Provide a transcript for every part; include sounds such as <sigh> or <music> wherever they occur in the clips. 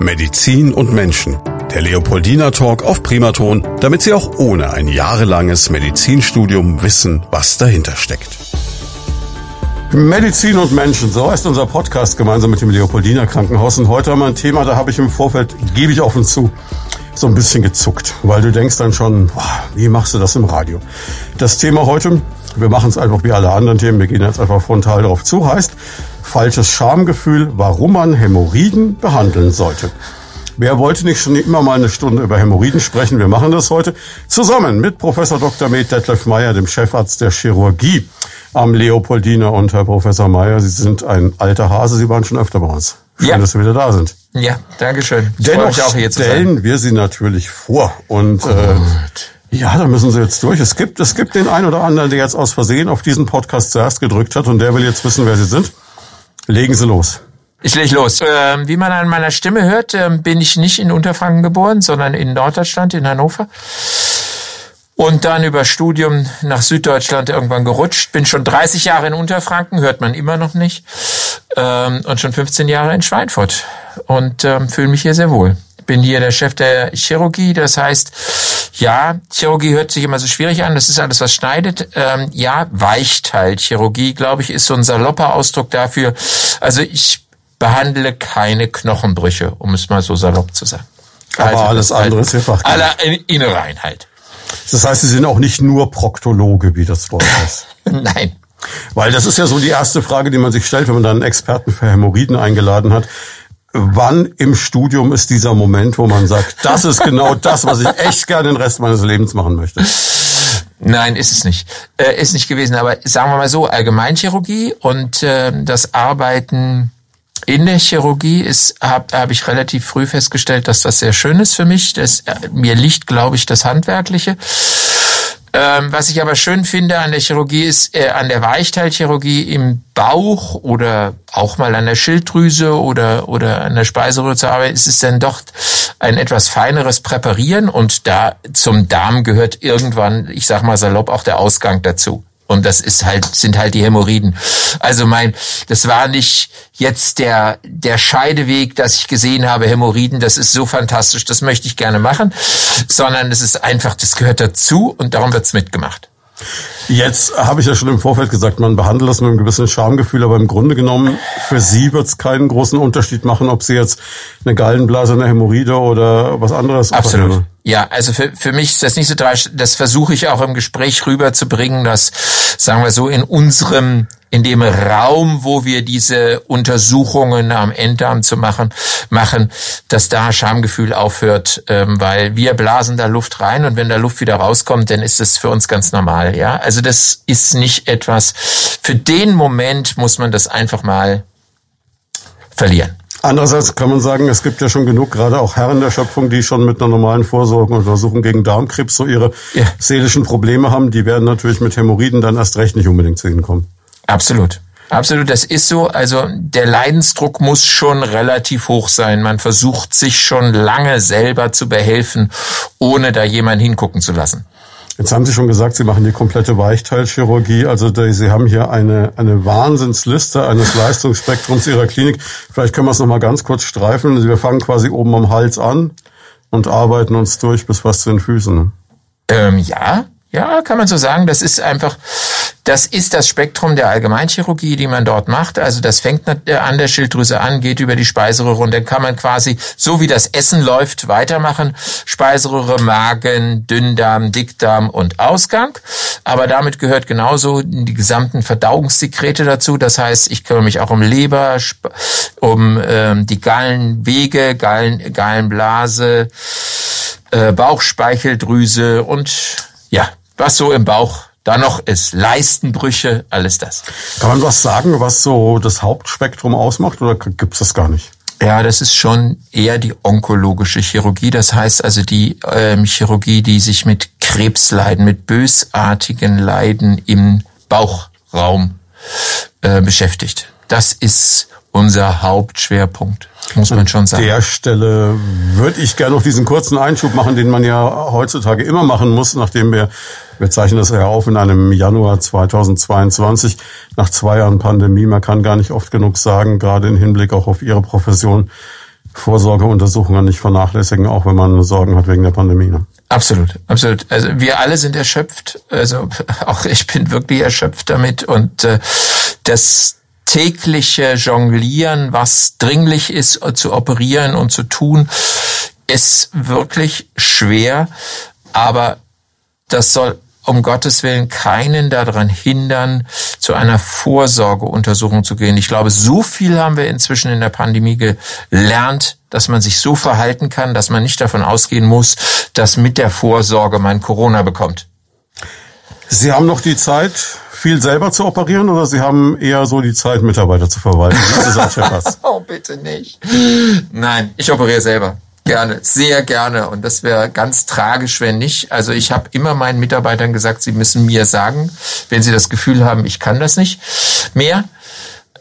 Medizin und Menschen. Der Leopoldina Talk auf Primaton, damit Sie auch ohne ein jahrelanges Medizinstudium wissen, was dahinter steckt. Medizin und Menschen, so heißt unser Podcast gemeinsam mit dem Leopoldina Krankenhaus. Und heute haben wir ein Thema, da habe ich im Vorfeld, gebe ich offen zu, so ein bisschen gezuckt, weil du denkst dann schon, boah, wie machst du das im Radio? Das Thema heute, wir machen es einfach wie alle anderen Themen, wir gehen jetzt einfach frontal darauf zu, heißt falsches Schamgefühl, warum man Hämorrhoiden behandeln sollte. Wer wollte nicht schon immer mal eine Stunde über Hämorrhoiden sprechen? Wir machen das heute zusammen mit Professor Dr. Med Detlef Meyer, dem Chefarzt der Chirurgie am Leopoldiner. Und Herr Professor Meyer, Sie sind ein alter Hase, Sie waren schon öfter bei uns. Schön, ja. dass Sie wieder da sind. Ja, danke schön. Dennoch auch hier stellen wir Sie natürlich vor. Und äh, ja, da müssen Sie jetzt durch. Es gibt, es gibt den einen oder anderen, der jetzt aus Versehen auf diesen Podcast zuerst gedrückt hat und der will jetzt wissen, wer Sie sind. Legen Sie los. Ich leg los. Ähm, wie man an meiner Stimme hört, ähm, bin ich nicht in Unterfranken geboren, sondern in Norddeutschland, in Hannover. Und dann über Studium nach Süddeutschland irgendwann gerutscht. Bin schon 30 Jahre in Unterfranken, hört man immer noch nicht. Ähm, und schon 15 Jahre in Schweinfurt. Und ähm, fühle mich hier sehr wohl. Bin hier der Chef der Chirurgie, das heißt, ja, Chirurgie hört sich immer so schwierig an, das ist alles, was schneidet. Ähm, ja, Weichteilchirurgie, glaube ich, ist so ein salopper Ausdruck dafür. Also ich behandle keine Knochenbrüche, um es mal so salopp zu sagen. Aber also, alles andere ist ja Fachgebiet. Aller Innereinheit. Das heißt, Sie sind auch nicht nur Proktologe, wie das Wort <laughs> heißt. Nein. Weil das ist ja so die erste Frage, die man sich stellt, wenn man dann einen Experten für Hämorrhoiden eingeladen hat. Wann im Studium ist dieser Moment, wo man sagt, das ist genau das, was ich echt gerne den Rest meines Lebens machen möchte? Nein, ist es nicht. Äh, ist nicht gewesen. Aber sagen wir mal so, Allgemeinchirurgie und äh, das Arbeiten in der Chirurgie ist, habe hab ich relativ früh festgestellt, dass das sehr schön ist für mich. Das, äh, mir liegt, glaube ich, das Handwerkliche. Ähm, was ich aber schön finde an der Chirurgie ist, äh, an der Weichteilchirurgie im Bauch oder auch mal an der Schilddrüse oder, oder an der Speiseröhre zu arbeiten, ist es dann doch ein etwas feineres Präparieren und da zum Darm gehört irgendwann, ich sag mal salopp, auch der Ausgang dazu. Und das ist halt, sind halt die Hämorrhoiden. Also mein, das war nicht jetzt der, der Scheideweg, dass ich gesehen habe, Hämorrhoiden, das ist so fantastisch, das möchte ich gerne machen, sondern es ist einfach, das gehört dazu und darum wird's mitgemacht. Jetzt habe ich ja schon im Vorfeld gesagt, man behandelt das mit einem gewissen Schamgefühl, aber im Grunde genommen für Sie wird es keinen großen Unterschied machen, ob Sie jetzt eine Gallenblase, eine Hämorrhoide oder was anderes Absolut. Operieren. Ja, also für, für mich ist das nicht so dreisch, das versuche ich auch im Gespräch rüberzubringen, dass, sagen wir so, in unserem in dem Raum, wo wir diese Untersuchungen am Enddarm zu machen, machen, dass da Schamgefühl aufhört, ähm, weil wir blasen da Luft rein und wenn da Luft wieder rauskommt, dann ist das für uns ganz normal, ja. Also das ist nicht etwas, für den Moment muss man das einfach mal verlieren. Andererseits kann man sagen, es gibt ja schon genug, gerade auch Herren der Schöpfung, die schon mit einer normalen Vorsorgeuntersuchung gegen Darmkrebs so ihre ja. seelischen Probleme haben. Die werden natürlich mit Hämorrhoiden dann erst recht nicht unbedingt zu ihnen kommen. Absolut. Absolut, das ist so. Also der Leidensdruck muss schon relativ hoch sein. Man versucht sich schon lange selber zu behelfen, ohne da jemand hingucken zu lassen. Jetzt haben Sie schon gesagt, Sie machen die komplette Weichteilchirurgie. Also Sie haben hier eine, eine Wahnsinnsliste eines Leistungsspektrums Ihrer Klinik. Vielleicht können wir es nochmal ganz kurz streifen. Wir fangen quasi oben am Hals an und arbeiten uns durch bis fast zu den Füßen. Ähm, ja, ja, kann man so sagen. Das ist einfach das ist das Spektrum der Allgemeinchirurgie, die man dort macht. Also das fängt an der Schilddrüse an, geht über die Speiseröhre und dann kann man quasi, so wie das Essen läuft, weitermachen. Speiseröhre, Magen, Dünndarm, Dickdarm und Ausgang. Aber damit gehört genauso die gesamten Verdauungssekrete dazu. Das heißt, ich kümmere mich auch um Leber, um ähm, die Gallenwege, Gallen, Gallenblase, äh, Bauchspeicheldrüse und ja, was so im Bauch da noch ist Leistenbrüche, alles das. Kann man was sagen, was so das Hauptspektrum ausmacht oder gibt's das gar nicht? Ja, das ist schon eher die onkologische Chirurgie. Das heißt also die ähm, Chirurgie, die sich mit Krebsleiden, mit bösartigen Leiden im Bauchraum äh, beschäftigt. Das ist unser Hauptschwerpunkt, muss man schon sagen. An der Stelle würde ich gerne noch diesen kurzen Einschub machen, den man ja heutzutage immer machen muss, nachdem wir wir zeichnen das ja auf in einem Januar 2022, nach zwei Jahren Pandemie. Man kann gar nicht oft genug sagen, gerade im Hinblick auch auf Ihre Profession, Vorsorgeuntersuchungen nicht vernachlässigen, auch wenn man Sorgen hat wegen der Pandemie. Ne? Absolut, absolut. Also wir alle sind erschöpft. Also <laughs> auch ich bin wirklich erschöpft damit und äh, das tägliche Jonglieren, was dringlich ist äh, zu operieren und zu tun, ist wirklich schwer. Aber das soll um Gottes Willen keinen daran hindern, zu einer Vorsorgeuntersuchung zu gehen. Ich glaube, so viel haben wir inzwischen in der Pandemie gelernt, dass man sich so verhalten kann, dass man nicht davon ausgehen muss, dass mit der Vorsorge man Corona bekommt. Sie haben noch die Zeit, viel selber zu operieren oder Sie haben eher so die Zeit, Mitarbeiter zu verwalten? <laughs> oh, bitte nicht. Nein, ich operiere selber. Gerne, sehr gerne. Und das wäre ganz tragisch, wenn nicht. Also ich habe immer meinen Mitarbeitern gesagt, sie müssen mir sagen, wenn sie das Gefühl haben, ich kann das nicht mehr.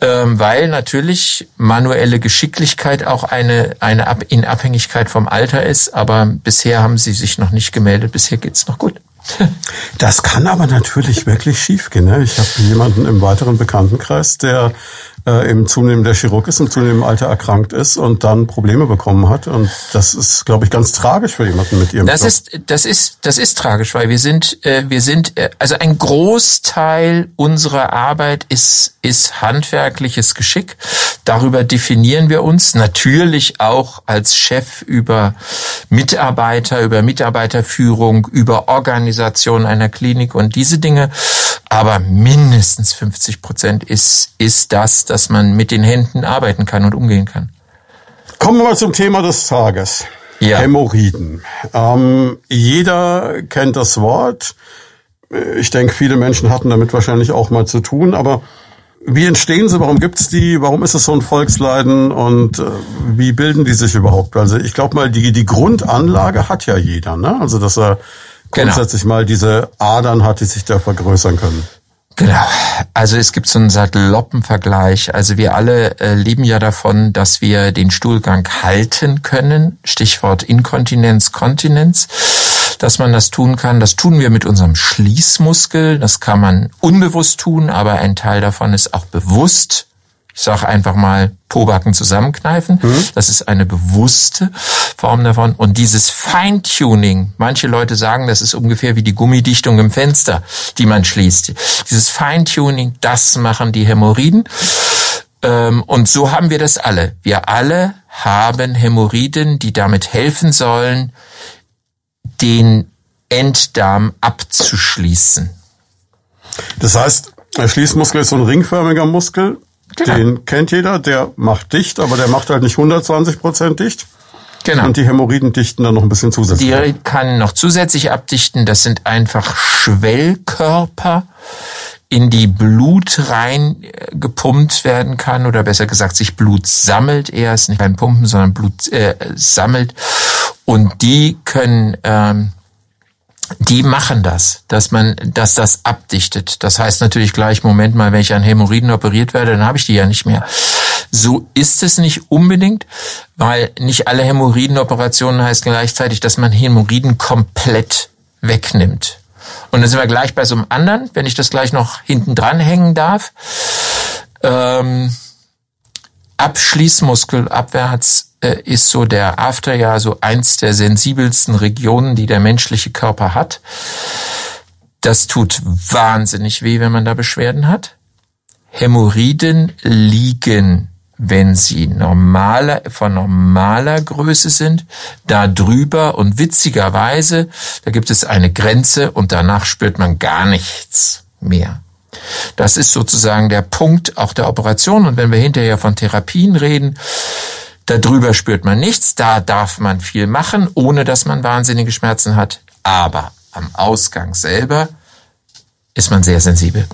Ähm, weil natürlich manuelle Geschicklichkeit auch eine, eine Ab in Abhängigkeit vom Alter ist. Aber bisher haben sie sich noch nicht gemeldet. Bisher geht's noch gut. <laughs> Das kann aber natürlich wirklich schiefgehen. Ne? Ich habe jemanden im weiteren Bekanntenkreis, der äh, im zunehmenden der Chirurg ist, im zunehmenden Alter erkrankt ist und dann Probleme bekommen hat. Und das ist, glaube ich, ganz tragisch für jemanden mit ihrem Das Job. ist, das ist, das ist tragisch, weil wir sind, äh, wir sind, äh, also ein Großteil unserer Arbeit ist, ist handwerkliches Geschick. Darüber definieren wir uns natürlich auch als Chef über Mitarbeiter, über Mitarbeiterführung, über Organisation einer Klinik und diese Dinge. Aber mindestens 50 Prozent ist, ist das, dass man mit den Händen arbeiten kann und umgehen kann. Kommen wir mal zum Thema des Tages. Ja. Hämorrhoiden. Ähm, jeder kennt das Wort. Ich denke, viele Menschen hatten damit wahrscheinlich auch mal zu tun, aber wie entstehen sie? Warum gibt's die? Warum ist es so ein Volksleiden? Und äh, wie bilden die sich überhaupt? Also ich glaube mal, die, die Grundanlage hat ja jeder, ne? Also dass er genau. grundsätzlich mal diese Adern hat, die sich da vergrößern können. Genau. Also es gibt so einen Satelloppenvergleich. Also wir alle äh, leben ja davon, dass wir den Stuhlgang halten können. Stichwort Inkontinenz, Kontinenz. Dass man das tun kann. Das tun wir mit unserem Schließmuskel. Das kann man unbewusst tun, aber ein Teil davon ist auch bewusst ich sage einfach mal, Pobacken zusammenkneifen. Mhm. Das ist eine bewusste Form davon. Und dieses Feintuning, manche Leute sagen, das ist ungefähr wie die Gummidichtung im Fenster, die man schließt. Dieses Feintuning, das machen die Hämorrhoiden. Ähm, und so haben wir das alle. Wir alle haben Hämorrhoiden, die damit helfen sollen, den Enddarm abzuschließen. Das heißt, der Schließmuskel ist so ein ringförmiger Muskel Genau. Den kennt jeder, der macht dicht, aber der macht halt nicht 120 Prozent dicht. Genau. Und die Hämorrhoiden dichten dann noch ein bisschen zusätzlich. Die kann noch zusätzlich abdichten. Das sind einfach Schwellkörper, in die Blut rein äh, gepumpt werden kann oder besser gesagt sich Blut sammelt. Eher ist nicht beim Pumpen, sondern Blut äh, sammelt. Und die können ähm, die machen das, dass man, dass das abdichtet. Das heißt natürlich gleich, Moment mal, wenn ich an Hämorrhoiden operiert werde, dann habe ich die ja nicht mehr. So ist es nicht unbedingt, weil nicht alle Hämorrhoidenoperationen heißt gleichzeitig, dass man Hämorrhoiden komplett wegnimmt. Und dann sind wir gleich bei so einem anderen, wenn ich das gleich noch hinten dran hängen darf. Ähm, Abschließmuskel abwärts äh, ist so der After ja so eins der sensibelsten Regionen, die der menschliche Körper hat. Das tut wahnsinnig weh, wenn man da Beschwerden hat. Hämorrhoiden liegen, wenn sie normaler, von normaler Größe sind, da drüber und witzigerweise, da gibt es eine Grenze und danach spürt man gar nichts mehr. Das ist sozusagen der Punkt auch der Operation. Und wenn wir hinterher von Therapien reden, darüber spürt man nichts. Da darf man viel machen, ohne dass man wahnsinnige Schmerzen hat. Aber am Ausgang selber ist man sehr sensibel.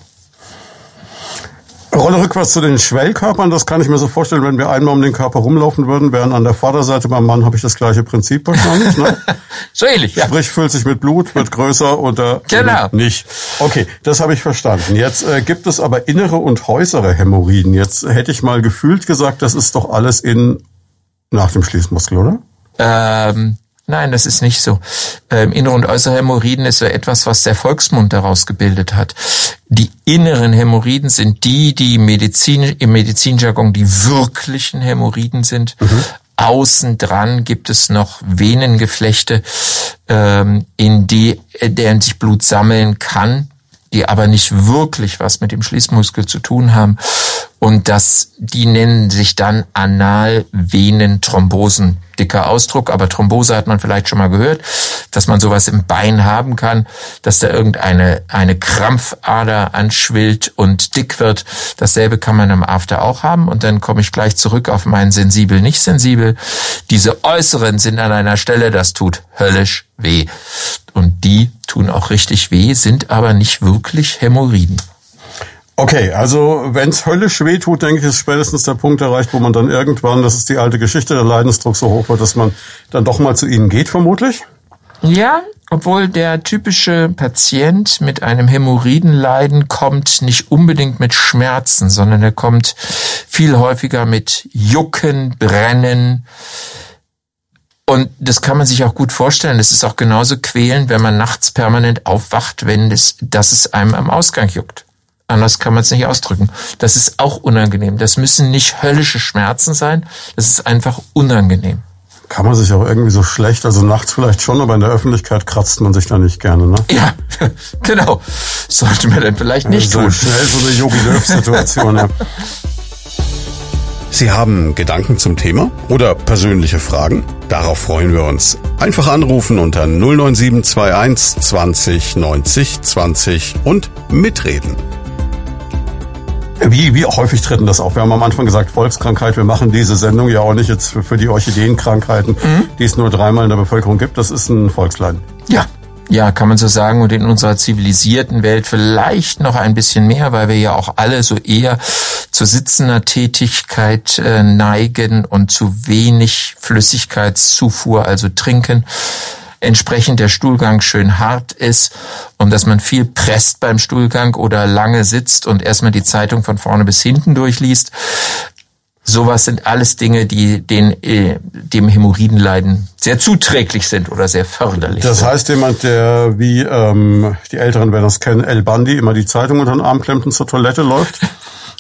Rolle rückwärts zu den Schwellkörpern, das kann ich mir so vorstellen, wenn wir einmal um den Körper rumlaufen würden, während an der Vorderseite beim Mann habe ich das gleiche Prinzip wahrscheinlich. Ne? <laughs> so ähnlich, ja. Sprich, füllt sich mit Blut, wird größer oder genau. nicht. Okay, das habe ich verstanden. Jetzt äh, gibt es aber innere und äußere Hämorrhoiden. Jetzt hätte ich mal gefühlt gesagt, das ist doch alles in nach dem Schließmuskel, oder? Ähm, Nein, das ist nicht so. Ähm, innere und äußere Hämorrhoiden ist so etwas, was der Volksmund daraus gebildet hat. Die inneren Hämorrhoiden sind die, die Medizin, im Medizinjargon die wirklichen Hämorrhoiden sind. Mhm. außen dran gibt es noch Venengeflechte, ähm, in die, deren sich Blut sammeln kann die aber nicht wirklich was mit dem Schließmuskel zu tun haben. Und das, die nennen sich dann Analvenenthrombosen. Dicker Ausdruck, aber Thrombose hat man vielleicht schon mal gehört, dass man sowas im Bein haben kann, dass da irgendeine eine Krampfader anschwillt und dick wird. Dasselbe kann man im After auch haben. Und dann komme ich gleich zurück auf meinen sensibel, nicht sensibel. Diese äußeren sind an einer Stelle, das tut höllisch weh. Und die tun auch richtig weh, sind aber nicht wirklich Hämorrhoiden. Okay, also wenn es höllisch weh tut, denke ich, ist spätestens der Punkt erreicht, wo man dann irgendwann, das ist die alte Geschichte, der Leidensdruck so hoch wird, dass man dann doch mal zu Ihnen geht, vermutlich? Ja, obwohl der typische Patient mit einem Hämorrhoidenleiden kommt nicht unbedingt mit Schmerzen, sondern er kommt viel häufiger mit Jucken, Brennen. Und das kann man sich auch gut vorstellen. Es ist auch genauso quälend, wenn man nachts permanent aufwacht, wenn es, dass es einem am Ausgang juckt. Anders kann man es nicht ausdrücken. Das ist auch unangenehm. Das müssen nicht höllische Schmerzen sein. Das ist einfach unangenehm. Kann man sich auch irgendwie so schlecht, also nachts vielleicht schon, aber in der Öffentlichkeit kratzt man sich da nicht gerne, ne? Ja, <laughs> genau. Sollte man dann vielleicht nicht so tun. Schnell so eine Yogi Löw-Situation, ja. <laughs> Sie haben Gedanken zum Thema oder persönliche Fragen? Darauf freuen wir uns. Einfach anrufen unter 09721 20 90 20 und mitreden. Wie, wie häufig treten das auf? Wir haben am Anfang gesagt, Volkskrankheit, wir machen diese Sendung ja auch nicht jetzt für, für die Orchideenkrankheiten, mhm. die es nur dreimal in der Bevölkerung gibt. Das ist ein Volksleiden. Ja, ja, kann man so sagen. Und in unserer zivilisierten Welt vielleicht noch ein bisschen mehr, weil wir ja auch alle so eher zu sitzender Tätigkeit äh, neigen und zu wenig Flüssigkeitszufuhr, also trinken entsprechend der Stuhlgang schön hart ist und dass man viel presst beim Stuhlgang oder lange sitzt und erstmal die Zeitung von vorne bis hinten durchliest. Sowas sind alles Dinge, die den, äh, dem Hämorrhoidenleiden sehr zuträglich sind oder sehr förderlich. Das heißt, jemand, der wie ähm, die Älteren werden das kennen, El Bandi immer die Zeitung unter den Arm klemmt und zur Toilette läuft. <laughs>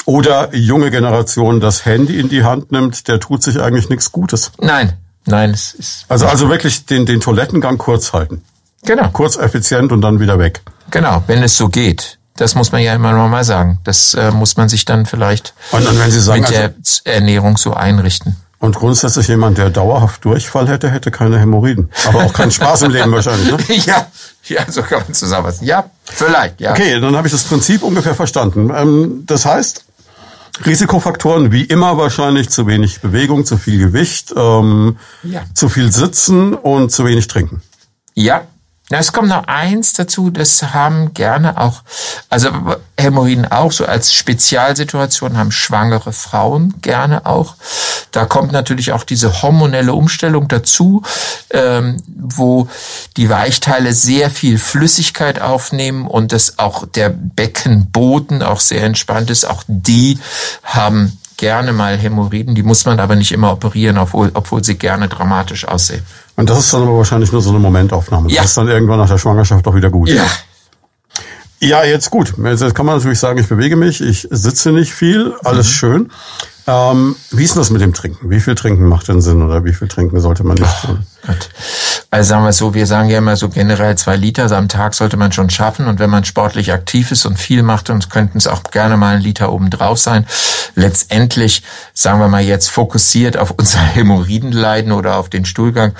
Oder junge Generation das Handy in die Hand nimmt, der tut sich eigentlich nichts Gutes. Nein, Nein, es ist. Also, also wirklich den, den Toilettengang kurz halten. Genau. Kurz, effizient und dann wieder weg. Genau, wenn es so geht. Das muss man ja immer noch mal sagen. Das äh, muss man sich dann vielleicht und Sie sagen, mit der also, Ernährung so einrichten. Und grundsätzlich jemand, der dauerhaft Durchfall hätte, hätte keine Hämorrhoiden. Aber auch keinen Spaß im Leben wahrscheinlich. Ne? <laughs> ja, ja, so kann man zusammenfassen. Ja, vielleicht, ja. Okay, dann habe ich das Prinzip ungefähr verstanden. Ähm, das heißt, Risikofaktoren wie immer wahrscheinlich zu wenig Bewegung, zu viel Gewicht, ähm, ja. zu viel Sitzen und zu wenig Trinken. Ja, na, es kommt noch eins dazu, das haben gerne auch, also Hämorrhoiden auch so als Spezialsituation haben schwangere Frauen gerne auch. Da kommt natürlich auch diese hormonelle Umstellung dazu, ähm, wo die Weichteile sehr viel Flüssigkeit aufnehmen und das auch der Beckenboden auch sehr entspannt ist. Auch die haben gerne mal Hämorrhoiden, die muss man aber nicht immer operieren, obwohl, obwohl sie gerne dramatisch aussehen. Und das ist dann aber wahrscheinlich nur so eine Momentaufnahme. Ja. Das ist dann irgendwann nach der Schwangerschaft doch wieder gut. Ja. Ja, jetzt gut. Jetzt kann man natürlich sagen, ich bewege mich, ich sitze nicht viel, alles mhm. schön. Ähm, wie ist denn das mit dem Trinken? Wie viel Trinken macht denn Sinn oder wie viel Trinken sollte man nicht tun? Gott. Also sagen wir so, wir sagen ja immer so generell zwei Liter am Tag sollte man schon schaffen und wenn man sportlich aktiv ist und viel macht, dann könnten es auch gerne mal ein Liter obendrauf sein. Letztendlich, sagen wir mal jetzt fokussiert auf unser <laughs> Hämorrhoidenleiden oder auf den Stuhlgang,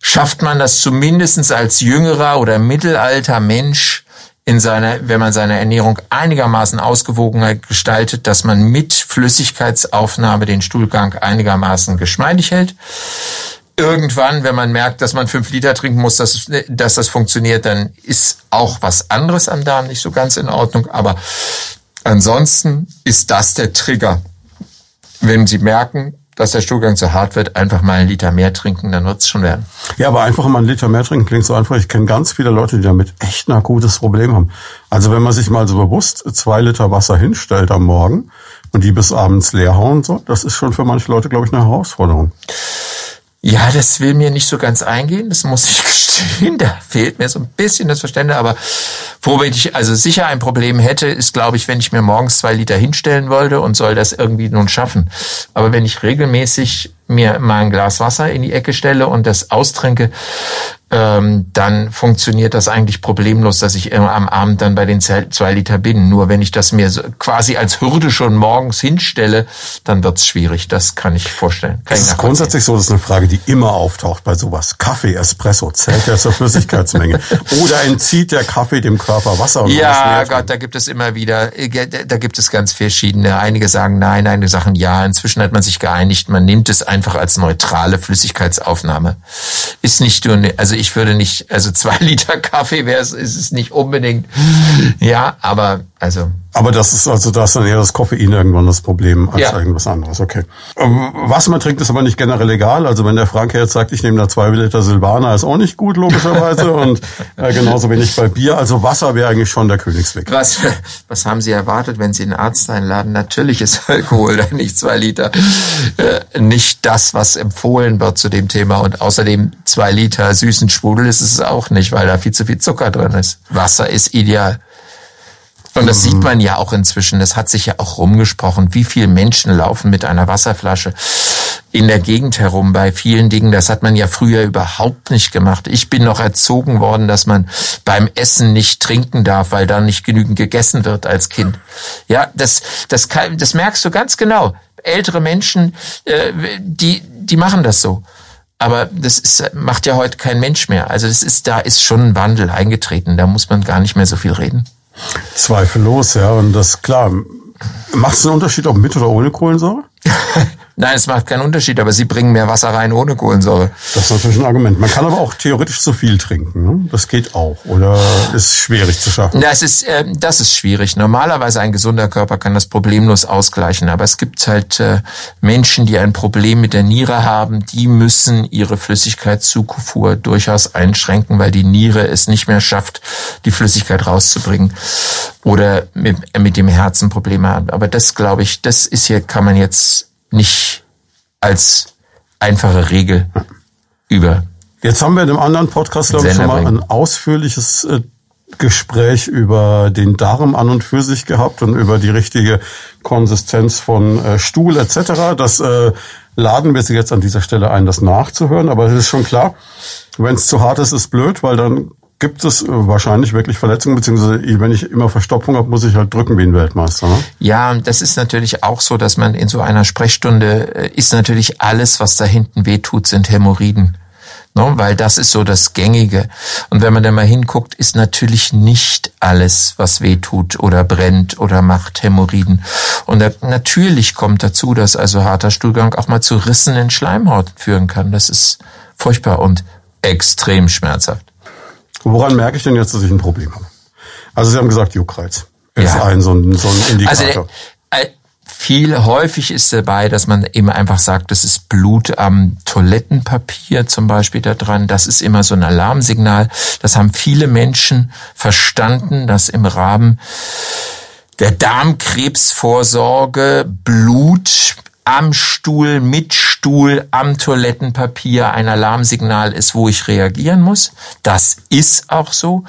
schafft man das zumindestens als jüngerer oder mittelalter Mensch in seiner, wenn man seine Ernährung einigermaßen ausgewogen gestaltet, dass man mit Flüssigkeitsaufnahme den Stuhlgang einigermaßen geschmeidig hält. Irgendwann, wenn man merkt, dass man fünf Liter trinken muss, dass, dass das funktioniert, dann ist auch was anderes am Darm nicht so ganz in Ordnung. Aber ansonsten ist das der Trigger. Wenn Sie merken, dass der Stuhlgang zu hart wird, einfach mal einen Liter mehr trinken, dann wird es schon werden. Ja, aber einfach mal einen Liter mehr trinken klingt so einfach. Ich kenne ganz viele Leute, die damit echt ein akutes Problem haben. Also wenn man sich mal so bewusst zwei Liter Wasser hinstellt am Morgen und die bis abends leer hauen soll, das ist schon für manche Leute, glaube ich, eine Herausforderung. Ja, das will mir nicht so ganz eingehen, das muss ich <laughs> gestehen. Da fehlt mir so ein bisschen das Verständnis, aber womit ich also sicher ein Problem hätte, ist, glaube ich, wenn ich mir morgens zwei Liter hinstellen wollte und soll das irgendwie nun schaffen. Aber wenn ich regelmäßig mir mal ein Glas Wasser in die Ecke stelle und das austrinke, ähm, dann funktioniert das eigentlich problemlos, dass ich immer am Abend dann bei den zwei Liter bin. Nur wenn ich das mir so quasi als Hürde schon morgens hinstelle, dann wird's schwierig. Das kann ich vorstellen. Kann es ist grundsätzlich so, das ist eine Frage, die immer auftaucht bei sowas. Kaffee, Espresso, zählt der zur Flüssigkeitsmenge? <laughs> Oder entzieht der Kaffee dem Körper Wasser? Ja, Gott, da gibt es immer wieder, äh, da gibt es ganz verschiedene. Einige sagen nein, einige sagen ja. Inzwischen hat man sich geeinigt, man nimmt es einfach als neutrale Flüssigkeitsaufnahme. Ist nicht nur, also ich würde nicht, also zwei <laughs> Liter Kaffee wäre es, ist es nicht unbedingt. Ja, aber also. Aber das ist also das ist dann eher das Koffein irgendwann das Problem als ja. irgendwas anderes. Okay. Ähm, was man trinkt, ist aber nicht generell egal. Also wenn der Frank jetzt sagt, ich nehme da zwei Liter Silvaner, ist auch nicht gut logischerweise <laughs> und äh, genauso wenig bei Bier. Also Wasser wäre eigentlich schon der Königsweg. Was, was haben Sie erwartet, wenn Sie einen Arzt einladen? Natürlich ist Alkohol nicht zwei Liter, äh, nicht das, was empfohlen wird zu dem Thema und außerdem zwei Liter süßen Sprudel ist es auch nicht, weil da viel zu viel Zucker drin ist. Wasser ist ideal. Und das sieht man ja auch inzwischen. Das hat sich ja auch rumgesprochen. Wie viele Menschen laufen mit einer Wasserflasche in der Gegend herum bei vielen Dingen. Das hat man ja früher überhaupt nicht gemacht. Ich bin noch erzogen worden, dass man beim Essen nicht trinken darf, weil da nicht genügend gegessen wird als Kind. Ja, das, das, kann, das merkst du ganz genau. Ältere Menschen, äh, die, die machen das so. Aber das ist, macht ja heute kein Mensch mehr. Also das ist, da ist schon ein Wandel eingetreten. Da muss man gar nicht mehr so viel reden. Zweifellos, ja. Und das klar. Macht es einen Unterschied, ob mit oder ohne Kohlensäure? <laughs> Nein, es macht keinen Unterschied, aber Sie bringen mehr Wasser rein ohne Kohlensäure. Das ist natürlich ein Argument. Man kann aber auch theoretisch zu viel trinken. Ne? Das geht auch. Oder ist schwierig zu schaffen? Das ist, äh, das ist schwierig. Normalerweise ein gesunder Körper kann das problemlos ausgleichen. Aber es gibt halt äh, Menschen, die ein Problem mit der Niere haben. Die müssen ihre Flüssigkeitszufuhr durchaus einschränken, weil die Niere es nicht mehr schafft, die Flüssigkeit rauszubringen. Oder mit, mit dem Herzen Probleme haben. Aber das, glaube ich, das ist hier, kann man jetzt nicht als einfache Regel über. Jetzt haben wir in einem anderen Podcast, glaube ich, schon mal ein ausführliches äh, Gespräch über den Darm an und für sich gehabt und über die richtige Konsistenz von äh, Stuhl etc. Das äh, laden wir Sie jetzt an dieser Stelle ein, das nachzuhören. Aber es ist schon klar, wenn es zu hart ist, ist blöd, weil dann gibt es äh, wahrscheinlich wirklich Verletzungen, beziehungsweise wenn ich immer Verstopfung habe, muss ich halt drücken wie ein Weltmeister. Ne? Ja, das ist natürlich auch so, dass man in so einer Sprechstunde äh, ist natürlich alles, was da hinten wehtut, sind Hämorrhoiden. Ne? weil das ist so das Gängige. Und wenn man da mal hinguckt, ist natürlich nicht alles, was wehtut oder brennt oder macht Hämorrhoiden. Und da, natürlich kommt dazu, dass also harter Stuhlgang auch mal zu Rissen in Schleimhaut führen kann. Das ist furchtbar und extrem schmerzhaft. Woran merke ich denn jetzt, dass ich ein Problem habe? Also Sie haben gesagt, Juckreiz ist ja. ein, so ein, so ein Indikator. Also, äh, viel häufig ist dabei, dass man eben einfach sagt, das ist Blut am Toilettenpapier zum Beispiel da dran. Das ist immer so ein Alarmsignal. Das haben viele Menschen verstanden, dass im Rahmen der Darmkrebsvorsorge Blut am Stuhl, mit Stuhl, am Toilettenpapier ein Alarmsignal ist, wo ich reagieren muss. Das ist auch so.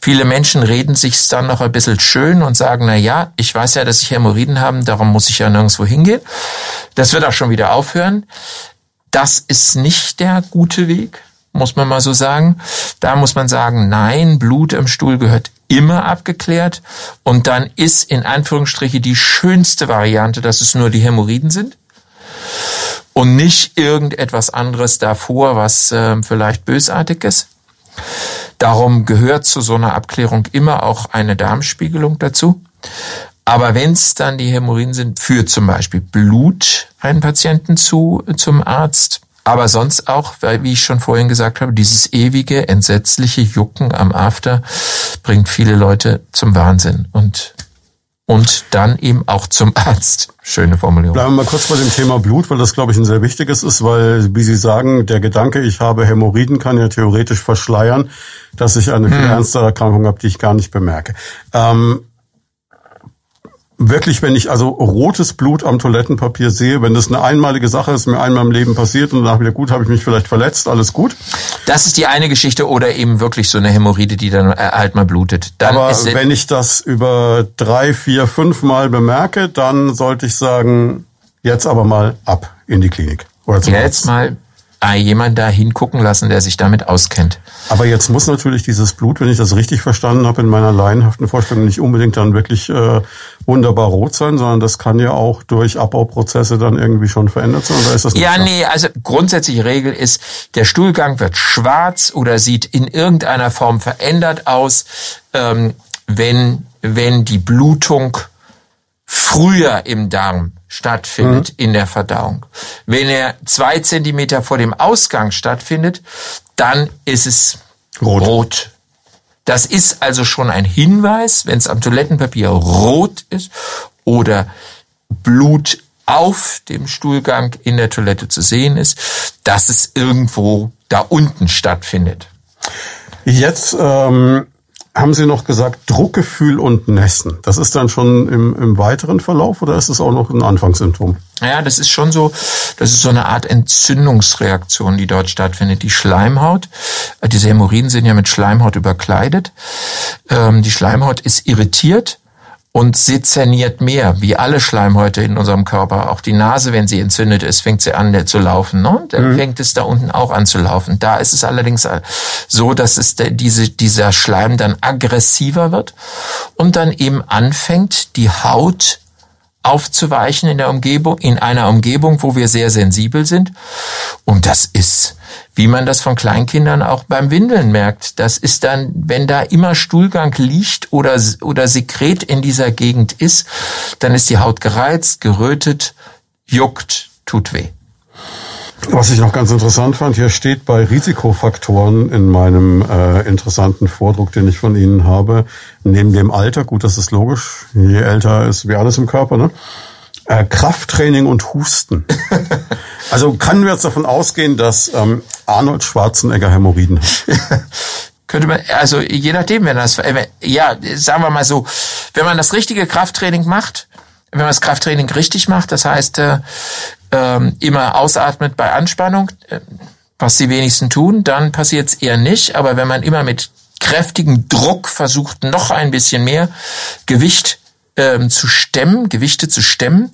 Viele Menschen reden sich's dann noch ein bisschen schön und sagen, na ja, ich weiß ja, dass ich Hämorrhoiden habe, darum muss ich ja nirgendwo hingehen. Das wird auch schon wieder aufhören. Das ist nicht der gute Weg muss man mal so sagen. Da muss man sagen, nein, Blut im Stuhl gehört immer abgeklärt. Und dann ist in Anführungsstriche die schönste Variante, dass es nur die Hämorrhoiden sind und nicht irgendetwas anderes davor, was äh, vielleicht bösartig ist. Darum gehört zu so einer Abklärung immer auch eine Darmspiegelung dazu. Aber wenn es dann die Hämorrhoiden sind, führt zum Beispiel Blut einen Patienten zu zum Arzt. Aber sonst auch, weil, wie ich schon vorhin gesagt habe, dieses ewige, entsetzliche Jucken am After bringt viele Leute zum Wahnsinn und, und dann eben auch zum Arzt. Schöne Formulierung. Bleiben wir mal kurz bei dem Thema Blut, weil das, glaube ich, ein sehr wichtiges ist, weil, wie Sie sagen, der Gedanke, ich habe Hämorrhoiden, kann ja theoretisch verschleiern, dass ich eine viel hm. ernstere Erkrankung habe, die ich gar nicht bemerke. Ähm, wirklich, wenn ich also rotes Blut am Toilettenpapier sehe, wenn das eine einmalige Sache ist, mir einmal im Leben passiert und danach wieder gut, habe ich mich vielleicht verletzt, alles gut. Das ist die eine Geschichte oder eben wirklich so eine Hämorrhoide, die dann äh, halt mal blutet. Dann Aber wenn ich das über drei, vier, fünf Mal bemerke, dann sollte ich sagen, jetzt aber mal ab in die Klinik. Oder zum jetzt Arzt. mal jemand da hingucken lassen, der sich damit auskennt. Aber jetzt muss natürlich dieses Blut, wenn ich das richtig verstanden habe, in meiner laienhaften Vorstellung nicht unbedingt dann wirklich äh, wunderbar rot sein, sondern das kann ja auch durch Abbauprozesse dann irgendwie schon verändert sein. Oder ist das nicht ja, klar? nee, also grundsätzliche Regel ist, der Stuhlgang wird schwarz oder sieht in irgendeiner Form verändert aus, ähm, wenn, wenn die Blutung früher im Darm stattfindet mhm. in der Verdauung. Wenn er zwei Zentimeter vor dem Ausgang stattfindet, dann ist es rot. rot. Das ist also schon ein Hinweis, wenn es am Toilettenpapier rot ist oder Blut auf dem Stuhlgang in der Toilette zu sehen ist, dass es irgendwo da unten stattfindet. Jetzt ähm, haben Sie noch gesagt, Druckgefühl und Nässen. Das ist dann schon im, im weiteren Verlauf oder ist es auch noch ein Anfangssymptom? Ja, das ist schon so, das ist so eine Art Entzündungsreaktion, die dort stattfindet. Die Schleimhaut, äh, diese Hämorrhoiden sind ja mit Schleimhaut überkleidet. Ähm, die Schleimhaut ist irritiert und sezerniert mehr, wie alle Schleimhäute in unserem Körper. Auch die Nase, wenn sie entzündet ist, fängt sie an zu laufen. Ne? Dann mhm. fängt es da unten auch an zu laufen. Da ist es allerdings so, dass es diese, dieser Schleim dann aggressiver wird und dann eben anfängt, die Haut aufzuweichen in der Umgebung, in einer Umgebung, wo wir sehr sensibel sind. Und das ist, wie man das von Kleinkindern auch beim Windeln merkt. Das ist dann, wenn da immer Stuhlgang liegt oder, oder Sekret in dieser Gegend ist, dann ist die Haut gereizt, gerötet, juckt, tut weh. Was ich noch ganz interessant fand, hier steht bei Risikofaktoren in meinem äh, interessanten Vordruck, den ich von Ihnen habe, neben dem Alter, gut, das ist logisch, je älter ist wie alles im Körper, ne? Äh, Krafttraining und Husten. <laughs> also können wir jetzt davon ausgehen, dass ähm, Arnold Schwarzenegger Hämorrhoiden hat? <laughs> könnte man, also je nachdem, wenn das, äh, ja, sagen wir mal so, wenn man das richtige Krafttraining macht, wenn man das Krafttraining richtig macht, das heißt, äh, ähm, immer ausatmet bei Anspannung, äh, was die wenigsten tun, dann passiert es eher nicht. Aber wenn man immer mit kräftigem Druck versucht, noch ein bisschen mehr Gewicht ähm, zu stemmen, Gewichte zu stemmen,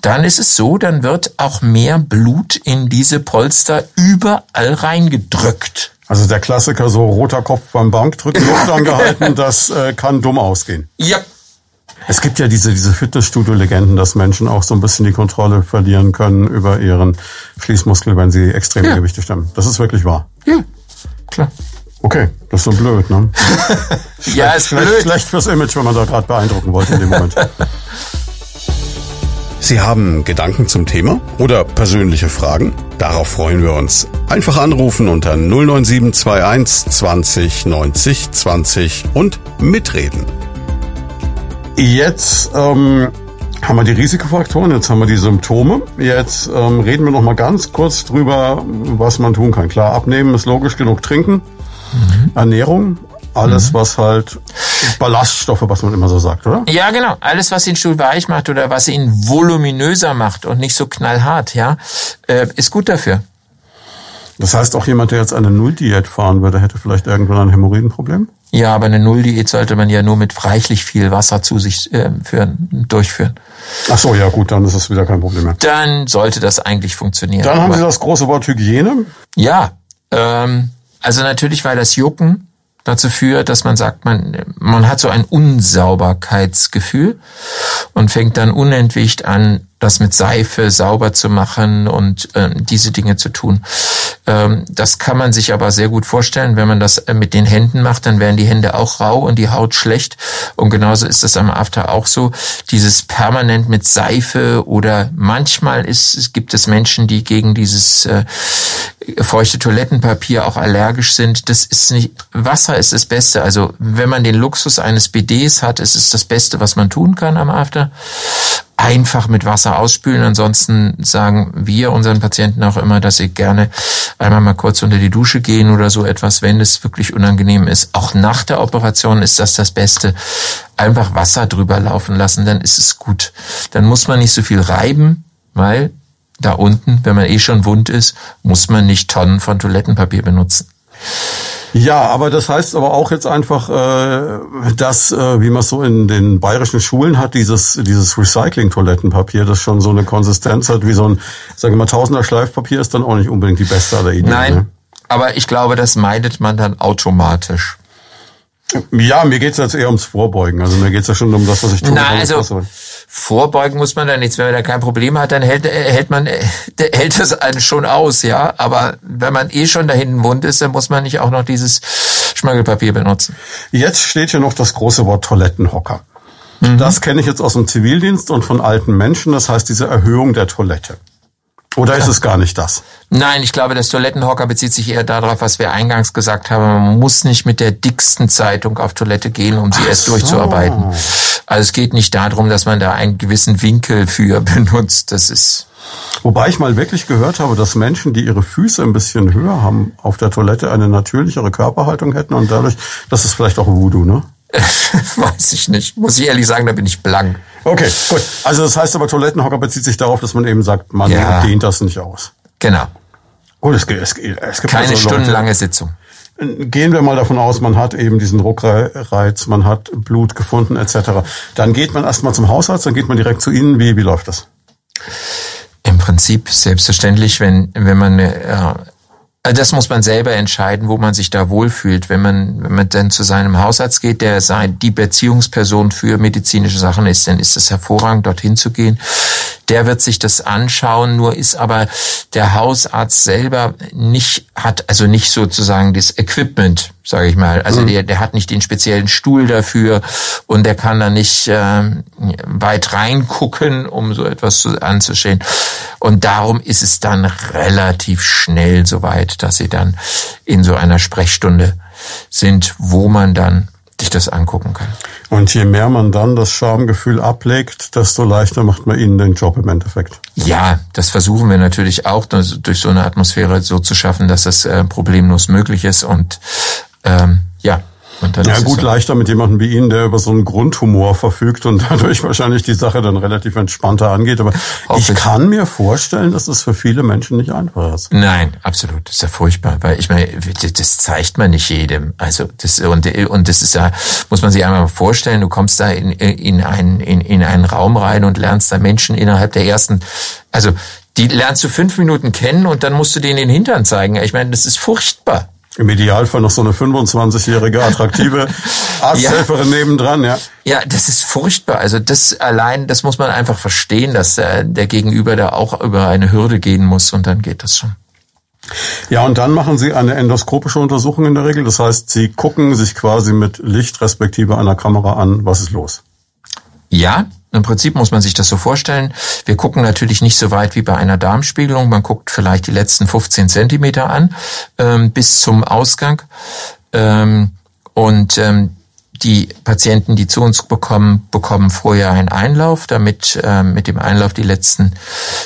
dann ist es so, dann wird auch mehr Blut in diese Polster überall reingedrückt. Also der Klassiker, so roter Kopf beim Bankdrücken, <laughs> Luft angehalten, das äh, kann dumm ausgehen. Ja, es gibt ja diese, diese Fitnessstudio-Legenden, dass Menschen auch so ein bisschen die Kontrolle verlieren können über ihren Schließmuskel, wenn sie extreme ja. Gewichte stemmen. Das ist wirklich wahr. Ja, klar. Okay, das ist so blöd, ne? <laughs> ja, ist schlecht, blöd. Schlecht fürs Image, wenn man da gerade beeindrucken wollte in dem Moment. <laughs> Sie haben Gedanken zum Thema oder persönliche Fragen? Darauf freuen wir uns. Einfach anrufen unter 09721 20 90 20 und mitreden. Jetzt ähm, haben wir die Risikofaktoren, jetzt haben wir die Symptome. Jetzt ähm, reden wir noch mal ganz kurz drüber, was man tun kann. Klar, abnehmen ist logisch, genug trinken, mhm. Ernährung, alles, mhm. was halt Ballaststoffe, was man immer so sagt, oder? Ja, genau. Alles, was den Stuhl weich macht oder was ihn voluminöser macht und nicht so knallhart, ja, äh, ist gut dafür. Das heißt, auch jemand, der jetzt eine Nulldiät fahren würde, hätte vielleicht irgendwann ein Hämorrhoidenproblem? Ja, aber eine Nulldiät sollte man ja nur mit reichlich viel Wasser zu sich äh, führen, durchführen. Ach so, ja gut, dann ist es wieder kein Problem mehr. Dann sollte das eigentlich funktionieren. Dann haben Sie das große Wort Hygiene. Ja, ähm, also natürlich, weil das Jucken dazu führt, dass man sagt, man, man hat so ein Unsauberkeitsgefühl und fängt dann unentwegt an, das mit Seife sauber zu machen und äh, diese Dinge zu tun. Ähm, das kann man sich aber sehr gut vorstellen, wenn man das äh, mit den Händen macht, dann werden die Hände auch rau und die Haut schlecht. Und genauso ist das am After auch so. Dieses permanent mit Seife oder manchmal ist, es gibt es Menschen, die gegen dieses äh, feuchte Toilettenpapier auch allergisch sind. Das ist nicht, Wasser ist das Beste. Also wenn man den Luxus eines BDs hat, ist es das Beste, was man tun kann am After. Einfach mit Wasser ausspülen. Ansonsten sagen wir unseren Patienten auch immer, dass sie gerne einmal mal kurz unter die Dusche gehen oder so etwas, wenn es wirklich unangenehm ist. Auch nach der Operation ist das das Beste. Einfach Wasser drüber laufen lassen, dann ist es gut. Dann muss man nicht so viel reiben, weil da unten, wenn man eh schon wund ist, muss man nicht Tonnen von Toilettenpapier benutzen. Ja, aber das heißt aber auch jetzt einfach, äh, dass, äh, wie man es so in den bayerischen Schulen hat, dieses, dieses Recycling-Toilettenpapier, das schon so eine Konsistenz hat, wie so ein, sagen wir mal, Tausender Schleifpapier, ist dann auch nicht unbedingt die beste aller Ideen. Nein, ne? aber ich glaube, das meidet man dann automatisch. Ja, mir geht's jetzt eher ums Vorbeugen. Also mir geht's ja schon um das, was ich tue. Nein, also vorbeugen muss man da nichts. Wenn man da kein Problem hat, dann hält, hält man <laughs> hält es einen schon aus, ja. Aber wenn man eh schon da hinten wund ist, dann muss man nicht auch noch dieses Schmögelpapier benutzen. Jetzt steht hier noch das große Wort Toilettenhocker. Mhm. Das kenne ich jetzt aus dem Zivildienst und von alten Menschen. Das heißt diese Erhöhung der Toilette. Oder ist es gar nicht das? Nein, ich glaube, das Toilettenhocker bezieht sich eher darauf, was wir eingangs gesagt haben. Man muss nicht mit der dicksten Zeitung auf Toilette gehen, um sie Ach erst so. durchzuarbeiten. Also es geht nicht darum, dass man da einen gewissen Winkel für <laughs> benutzt. Das ist Wobei ich mal wirklich gehört habe, dass Menschen, die ihre Füße ein bisschen höher haben auf der Toilette, eine natürlichere Körperhaltung hätten und dadurch, das ist vielleicht auch Voodoo, ne? <laughs> Weiß ich nicht. Muss ich ehrlich sagen, da bin ich blank. Okay, gut. Also das heißt aber, Toilettenhocker bezieht sich darauf, dass man eben sagt, man ja. dehnt das nicht aus. Genau. Gut, es, es, es gibt keine also stundenlange Sitzung. Gehen wir mal davon aus, man hat eben diesen Ruckreiz, man hat Blut gefunden etc. Dann geht man erstmal zum Hausarzt, dann geht man direkt zu Ihnen. Wie, wie läuft das? Im Prinzip selbstverständlich, wenn, wenn man äh, also das muss man selber entscheiden, wo man sich da wohlfühlt. Wenn man, wenn man dann zu seinem Hausarzt geht, der sein, die Beziehungsperson für medizinische Sachen ist, dann ist es hervorragend, dorthin zu gehen. Der wird sich das anschauen, nur ist aber der Hausarzt selber nicht, hat also nicht sozusagen das Equipment, sage ich mal. Also mhm. der, der hat nicht den speziellen Stuhl dafür und der kann da nicht äh, weit reingucken, um so etwas zu, anzuschauen. Und darum ist es dann relativ schnell soweit, dass sie dann in so einer Sprechstunde sind, wo man dann sich das angucken kann. Und je mehr man dann das Schamgefühl ablegt, desto leichter macht man ihnen den Job im Endeffekt. Ja, das versuchen wir natürlich auch durch so eine Atmosphäre so zu schaffen, dass das äh, problemlos möglich ist. Und ähm, ja, ja gut, leichter mit jemandem wie Ihnen, der über so einen Grundhumor verfügt und <laughs> dadurch wahrscheinlich die Sache dann relativ entspannter angeht. Aber ich kann mir vorstellen, dass das für viele Menschen nicht einfach ist. Nein, absolut. Das ist ja furchtbar, weil ich meine, das zeigt man nicht jedem. Also das und und das ist ja, muss man sich einmal vorstellen. Du kommst da in in einen in, in einen Raum rein und lernst da Menschen innerhalb der ersten, also die lernst du fünf Minuten kennen und dann musst du denen den Hintern zeigen. Ich meine, das ist furchtbar. Im Idealfall noch so eine 25-jährige attraktive <laughs> Arzthelferin ja. nebendran, ja. Ja, das ist furchtbar. Also das allein, das muss man einfach verstehen, dass äh, der Gegenüber da auch über eine Hürde gehen muss und dann geht das schon. Ja, und dann machen Sie eine endoskopische Untersuchung in der Regel. Das heißt, Sie gucken sich quasi mit Licht respektive einer Kamera an, was ist los. Ja, im Prinzip muss man sich das so vorstellen. Wir gucken natürlich nicht so weit wie bei einer Darmspiegelung. Man guckt vielleicht die letzten 15 Zentimeter an ähm, bis zum Ausgang. Ähm, und ähm, die Patienten, die zu uns bekommen, bekommen vorher einen Einlauf, damit ähm, mit dem Einlauf die letzten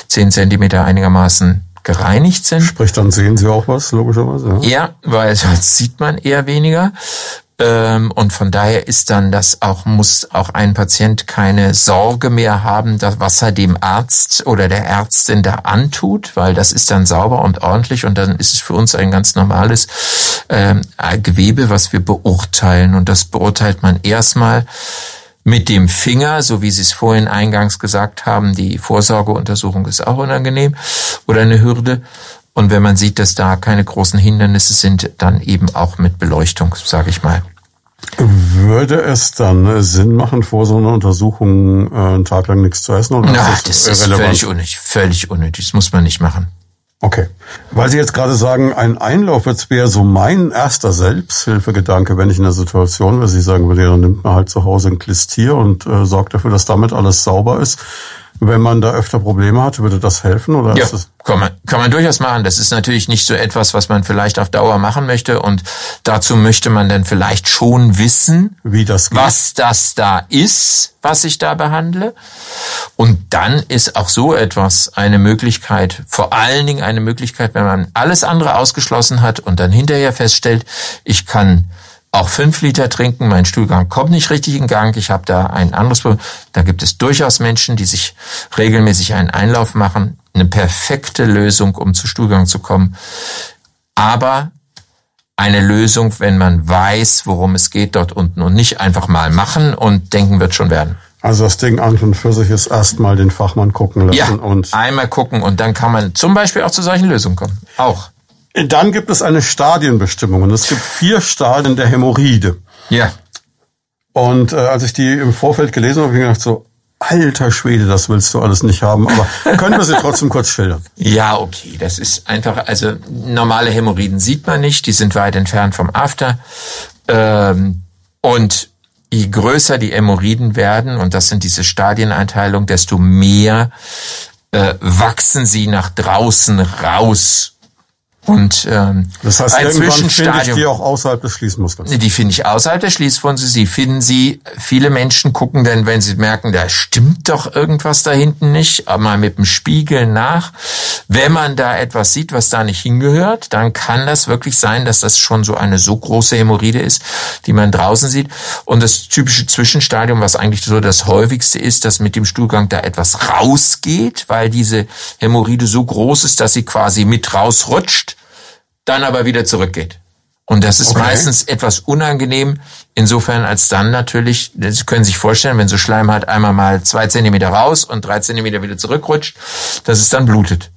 10 Zentimeter einigermaßen gereinigt sind. Sprich, dann sehen Sie auch was, logischerweise. Ja, ja weil sonst sieht man eher weniger. Ähm, und von daher ist dann das auch, muss auch ein Patient keine Sorge mehr haben, dass, was er dem Arzt oder der Ärztin da antut, weil das ist dann sauber und ordentlich und dann ist es für uns ein ganz normales ähm, Gewebe, was wir beurteilen. Und das beurteilt man erstmal mit dem Finger, so wie Sie es vorhin eingangs gesagt haben, die Vorsorgeuntersuchung ist auch unangenehm oder eine Hürde. Und wenn man sieht, dass da keine großen Hindernisse sind, dann eben auch mit Beleuchtung, sage ich mal. Würde es dann Sinn machen, vor so einer Untersuchung äh, einen Tag lang nichts zu essen? Oder Na, ist das, das ist völlig unnötig. Völlig unnötig. Das muss man nicht machen. Okay. Weil Sie jetzt gerade sagen, ein Einlauf jetzt wäre so mein erster Selbsthilfegedanke, wenn ich in der Situation wäre. Sie sagen würde, dann nimmt man halt zu Hause ein Klistier und äh, sorgt dafür, dass damit alles sauber ist. Wenn man da öfter Probleme hat, würde das helfen? Oder ja, ist das kann man, kann man durchaus machen. Das ist natürlich nicht so etwas, was man vielleicht auf Dauer machen möchte. Und dazu möchte man dann vielleicht schon wissen, wie das geht? was das da ist, was ich da behandle. Und dann ist auch so etwas eine Möglichkeit, vor allen Dingen eine Möglichkeit, wenn man alles andere ausgeschlossen hat und dann hinterher feststellt, ich kann auch fünf Liter trinken, mein Stuhlgang kommt nicht richtig in Gang, ich habe da ein anderes Problem. Da gibt es durchaus Menschen, die sich regelmäßig einen Einlauf machen, eine perfekte Lösung, um zu Stuhlgang zu kommen. Aber eine Lösung, wenn man weiß, worum es geht dort unten und nicht einfach mal machen und denken wird schon werden. Also das Ding an und für sich ist erstmal den Fachmann gucken lassen Ja, und einmal gucken und dann kann man zum Beispiel auch zu solchen Lösungen kommen. Auch. Dann gibt es eine Stadienbestimmung und es gibt vier Stadien der Hämorrhoide. Ja. Und äh, als ich die im Vorfeld gelesen habe, habe ich gedacht so, alter Schwede, das willst du alles nicht haben. Aber <laughs> können wir sie trotzdem kurz schildern? Ja, okay, das ist einfach, also normale Hämorrhoiden sieht man nicht, die sind weit entfernt vom After. Ähm, und je größer die Hämorrhoiden werden, und das sind diese Stadieneinteilungen, desto mehr äh, wachsen sie nach draußen raus. Und ähm, Das heißt, ein irgendwann finde ich die auch außerhalb des Schließmuskels. Die finde ich außerhalb der Schließwunde. Sie finden sie, viele Menschen gucken dann, wenn sie merken, da stimmt doch irgendwas da hinten nicht, mal mit dem Spiegel nach. Wenn man da etwas sieht, was da nicht hingehört, dann kann das wirklich sein, dass das schon so eine so große Hämorrhoide ist, die man draußen sieht. Und das typische Zwischenstadium, was eigentlich so das häufigste ist, dass mit dem Stuhlgang da etwas rausgeht, weil diese Hämorrhoide so groß ist, dass sie quasi mit rausrutscht dann aber wieder zurückgeht. Und das ist Okay. meistens etwas unangenehm, insofern als dann natürlich, Sie können sich vorstellen, wenn so Schleimhaut einmal mal zwei Zentimeter raus und drei Zentimeter wieder zurückrutscht, dass es dann blutet.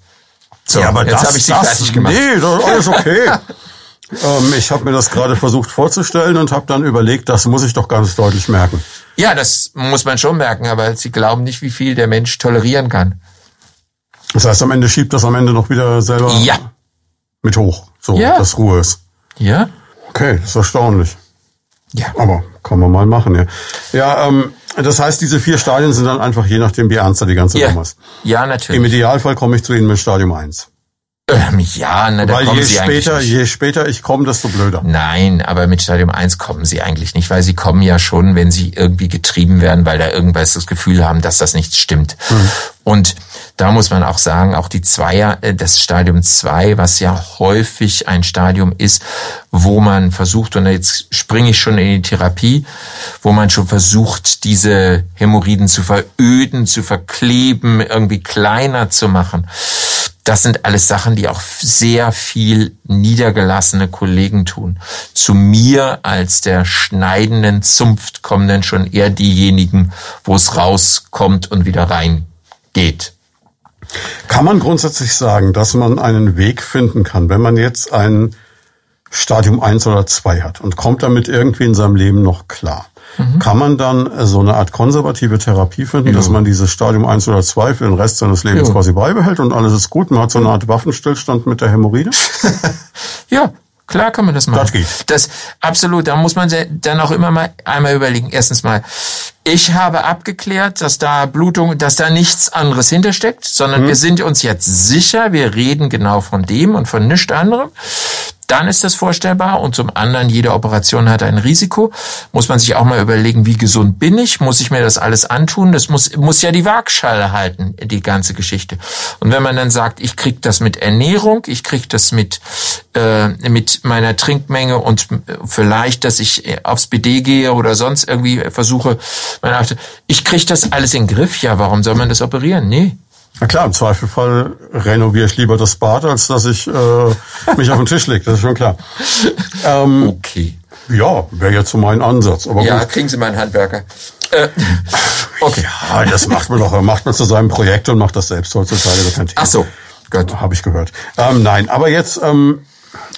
So, jetzt habe ich Sie das, fertig gemacht. Nee, das ist alles okay. <laughs> ähm, ich habe mir das gerade versucht vorzustellen und habe dann überlegt, das muss ich doch ganz deutlich merken. Ja, das muss man schon merken, aber Sie glauben nicht, wie viel der Mensch tolerieren kann. Das heißt, am Ende schiebt das am Ende noch wieder selber Ja. Mit hoch, so Ja. dass Ruhe ist. Ja? Okay, das ist erstaunlich. Ja. Aber kann man mal machen, ja. Ja, ähm, das heißt, diese vier Stadien sind dann einfach je nachdem, wie ernster die ganze Ja, Nummer ist. ja Im natürlich. Idealfall komme ich zu Ihnen mit Stadium 1. Ähm, ja, na, da Weil kommen je Sie später, nicht. je später ich komme, desto blöder. Nein, aber mit Stadium 1 kommen sie eigentlich nicht, weil sie kommen ja schon, wenn sie irgendwie getrieben werden, weil da irgendwas das Gefühl haben, dass das nicht stimmt. Und da muss man auch sagen, auch die Zweier, äh, das Stadium 2, was ja häufig ein Stadium ist, wo man versucht, und jetzt springe ich schon in die Therapie, wo man schon versucht, diese Hämorrhoiden zu veröden, zu verkleben, irgendwie kleiner zu machen. Das sind alles Sachen, die auch sehr viel niedergelassene Kollegen tun. Zu mir als der schneidenden Zunft kommen dann schon eher diejenigen, wo es rauskommt und wieder reingeht. Kann man grundsätzlich sagen, dass man einen Weg finden kann, wenn man jetzt ein Stadium 1 oder 2 hat und kommt damit irgendwie in seinem Leben noch klar? Mhm. Kann man dann äh, so eine Art konservative Therapie finden, dass man dieses Stadium 1 oder 2 für den Rest seines Lebens Ja. quasi beibehält und alles ist gut? Man hat so eine Art Waffenstillstand mit der Hämorrhoide? <laughs> <laughs> Ja, klar kann man das machen. Das geht. Das absolut. Da muss man dann auch immer mal einmal überlegen. Erstens mal, ich habe abgeklärt, dass da Blutung, dass da nichts anderes hintersteckt, sondern wir sind uns jetzt sicher, wir reden genau von dem und von nichts anderem. Dann ist das vorstellbar und zum anderen, jede Operation hat ein Risiko. Muss man sich auch mal überlegen, wie gesund bin ich? Muss ich mir das alles antun? Das muss, muss ja die Waagschale halten, die ganze Geschichte. Und wenn man dann sagt, ich krieg das mit Ernährung, ich krieg das mit, äh, mit meiner Trinkmenge und vielleicht, dass ich äh, aufs BD gehe oder sonst irgendwie versuche, meine Art- ich krieg das alles in den Griff. Ja, warum soll man das operieren? Nee. Na klar, im Zweifelfall renoviere ich lieber das Bad, als dass ich äh, mich auf den Tisch lege. Das ist schon klar. Ähm, Okay. ja, wäre jetzt so mein Ansatz. Aber Ja, gut. kriegen Sie mal einen Handwerker. Äh, okay. Ja, das macht man doch. Macht man zu seinem Projekt und macht das selbst heutzutage. Das. Ach so, Gott. Habe ich gehört. Ähm, nein, aber jetzt ähm,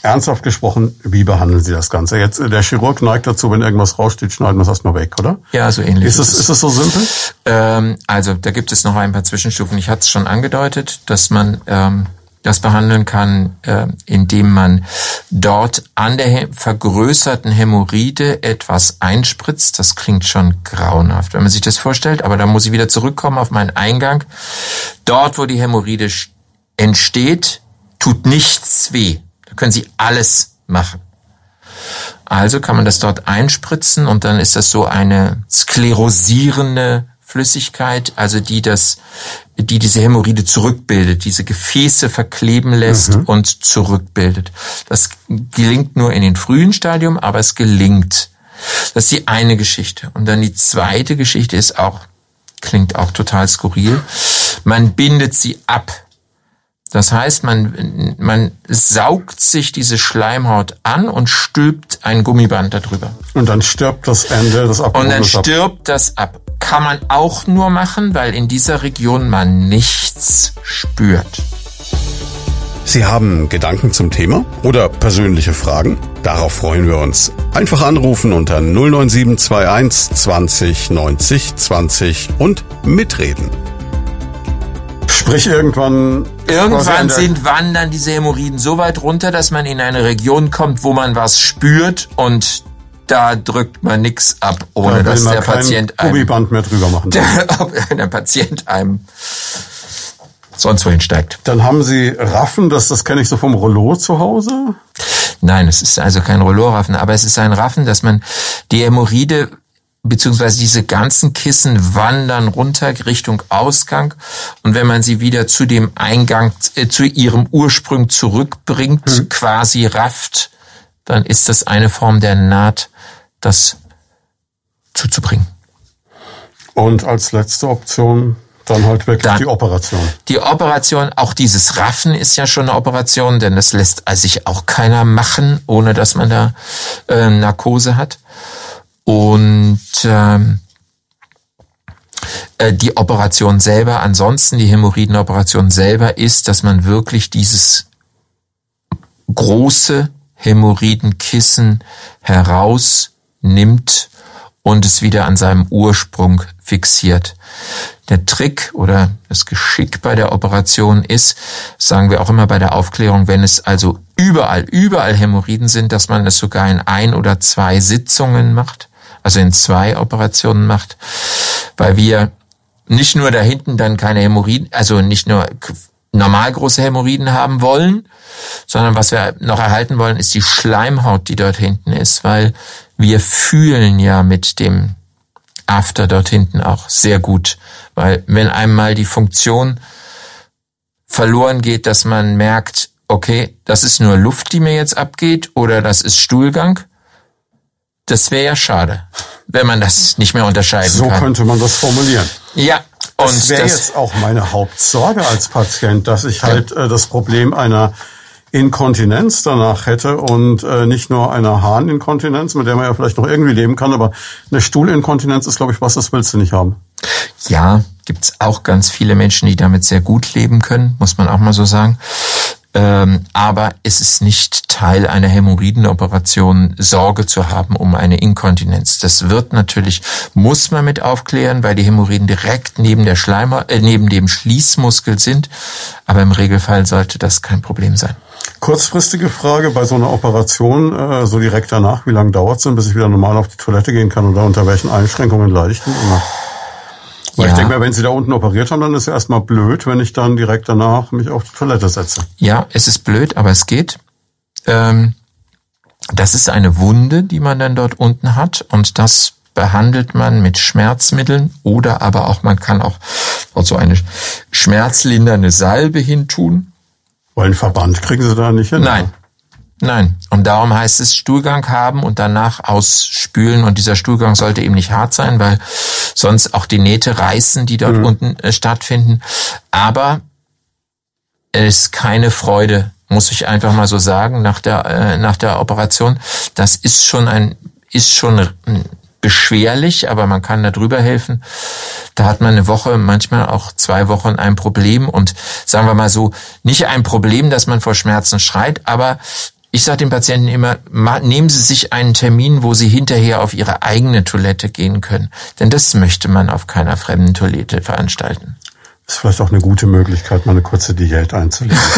ernsthaft gesprochen, wie behandeln Sie das Ganze? Jetzt äh, der Chirurg neigt dazu, wenn irgendwas raussteht, schneiden wir es erstmal weg, oder? Ja, so ähnlich. Ist es, ist es so simpel? Ähm, also da gibt es noch ein paar Zwischenstufen. Ich hatte es schon angedeutet, dass man ähm, das behandeln kann, äh, indem man dort an der vergrößerten Hämorrhoide etwas einspritzt. Das klingt schon grauenhaft, wenn man sich das vorstellt, aber da muss ich wieder zurückkommen auf meinen Eingang. Dort, wo die Hämorrhoide entsteht, tut nichts weh. Können Sie alles machen. Also kann man das dort einspritzen und dann ist das so eine sklerosierende Flüssigkeit, also die das, die diese Hämorrhoide zurückbildet, diese Gefäße verkleben lässt mhm. und zurückbildet. Das gelingt nur in den frühen Stadium, aber es gelingt. Das ist die eine Geschichte. Und dann die zweite Geschichte ist auch, klingt auch total skurril. Man bindet sie ab. Das heißt, man, man saugt sich diese Schleimhaut an und stülpt ein Gummiband darüber. Und dann stirbt das Ende des Abgehobenes Und dann stirbt ab. das ab. Kann man auch nur machen, weil in dieser Region man nichts spürt. Sie haben Gedanken zum Thema oder persönliche Fragen? Darauf freuen wir uns. Einfach anrufen unter 09721 20 90 20 und mitreden. Sprich irgendwann. Irgendwann sind wandern diese Hämorrhoiden so weit runter, dass man in eine Region kommt, wo man was spürt und da drückt man nichts ab, ohne da dass der Patient einem Gummiband mehr drüber machen. <laughs> Der, der Patient einem sonst wohin steigt. Dann haben Sie Raffen, das, das kenne ich so vom Rollo zu Hause? Nein, es ist also kein Rollo-Raffen, aber es ist ein Raffen, dass man die Hämorrhoide beziehungsweise diese ganzen Kissen wandern runter Richtung Ausgang und wenn man sie wieder zu dem Eingang, äh, zu ihrem Ursprung zurückbringt, mhm. quasi rafft, dann ist das eine Form der Naht, das zuzubringen. Und als letzte Option dann halt wirklich dann, die Operation. Die Operation, auch dieses Raffen ist ja schon eine Operation, denn das lässt sich auch keiner machen, ohne dass man da äh, Narkose hat. Und ähm, äh, die Operation selber, ansonsten die Hämorrhoidenoperation selber ist, dass man wirklich dieses große Hämorrhoidenkissen herausnimmt und es wieder an seinem Ursprung fixiert. Der Trick oder das Geschick bei der Operation ist, sagen wir auch immer bei der Aufklärung, wenn es also überall, überall Hämorrhoiden sind, dass man es sogar in ein oder zwei Sitzungen macht also in zwei Operationen macht, weil wir nicht nur da hinten dann keine Hämorrhoiden, also nicht nur normal große Hämorrhoiden haben wollen, sondern was wir noch erhalten wollen, ist die Schleimhaut, die dort hinten ist, weil wir fühlen ja mit dem After dort hinten auch sehr gut, weil wenn einmal die Funktion verloren geht, dass man merkt, okay, das ist nur Luft, die mir jetzt abgeht oder das ist Stuhlgang, das wäre ja schade, wenn man das nicht mehr unterscheiden so kann. So könnte man das formulieren. Ja. Und das wäre jetzt auch meine Hauptsorge als Patient, dass ich halt äh, das Problem einer Inkontinenz danach hätte und äh, nicht nur einer Harninkontinenz, mit der man ja vielleicht noch irgendwie leben kann, aber eine Stuhlinkontinenz ist, glaube ich, was, das willst du nicht haben. Ja, gibt's auch ganz viele Menschen, die damit sehr gut leben können, muss man auch mal so sagen. Ähm, aber es ist nicht Teil einer Hämorrhoidenoperation, Sorge zu haben um eine Inkontinenz. Das wird natürlich, muss man mit aufklären, weil die Hämorrhoiden direkt neben der Schleimer, äh, neben dem Schließmuskel sind. Aber im Regelfall sollte das kein Problem sein. Kurzfristige Frage bei so einer Operation, äh, so direkt danach, wie lange dauert es denn, bis ich wieder normal auf die Toilette gehen kann oder unter welchen Einschränkungen leide ich denn immer? Weil ja. ich denke mal, wenn Sie da unten operiert haben, dann ist es erstmal blöd, wenn ich dann direkt danach mich auf die Toilette setze. Ja, es ist blöd, aber es geht. Ähm, das ist eine Wunde, die man dann dort unten hat und das behandelt man mit Schmerzmitteln oder aber auch man kann auch so eine schmerzlindernde Salbe hintun. Weil einen Verband kriegen Sie da nicht hin? Nein, Nein. Und darum heißt es Stuhlgang haben und danach ausspülen. Und dieser Stuhlgang sollte eben nicht hart sein, weil sonst auch die Nähte reißen, die dort mhm. unten äh, stattfinden. Aber es ist keine Freude, muss ich einfach mal so sagen, nach der, äh, nach der Operation. Das ist schon ein, ist schon beschwerlich, aber man kann da drüber helfen. Da hat man eine Woche, manchmal auch zwei Wochen ein Problem und sagen wir mal so, nicht ein Problem, dass man vor Schmerzen schreit, aber ich sage den Patienten immer, nehmen Sie sich einen Termin, wo Sie hinterher auf Ihre eigene Toilette gehen können. Denn das möchte man auf keiner fremden Toilette veranstalten. Das ist vielleicht auch eine gute Möglichkeit, mal eine kurze Diät einzulegen. <laughs>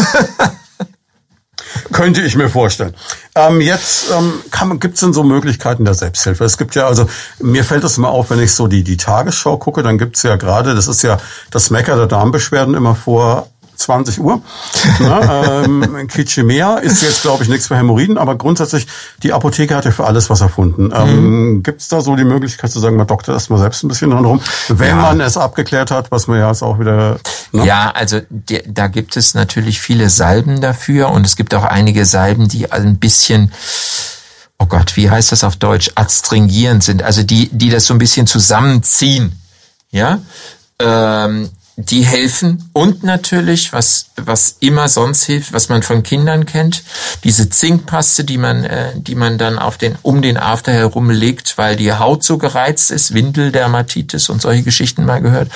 Könnte ich mir vorstellen. Ähm, jetzt ähm, gibt es denn so Möglichkeiten der Selbsthilfe? Es gibt ja, also mir fällt es immer auf, wenn ich so die, die Tagesschau gucke, dann gibt's ja gerade, das ist ja das Mecker der Darmbeschwerden immer vor 20 Uhr. Na, ähm, Kitschemea ist jetzt, glaube ich, nichts für Hämorrhoiden, aber grundsätzlich, die Apotheke hat ja für alles was erfunden. Ähm, mhm. Gibt es da so die Möglichkeit zu sagen, man Doktor erst mal selbst ein bisschen dran rum, wenn ja. man es abgeklärt hat, was man ja jetzt auch wieder... Ne? Ja, also die, da gibt es natürlich viele Salben dafür und es gibt auch einige Salben, die ein bisschen oh Gott, wie heißt das auf Deutsch, adstringierend sind, also die, die das so ein bisschen zusammenziehen. Ja, ähm, die helfen und natürlich, was, was immer sonst hilft, was man von Kindern kennt, diese Zinkpaste, die man, äh, die man dann auf den, um den After herum legt, weil die Haut so gereizt ist, Windeldermatitis und solche Geschichten mal gehört.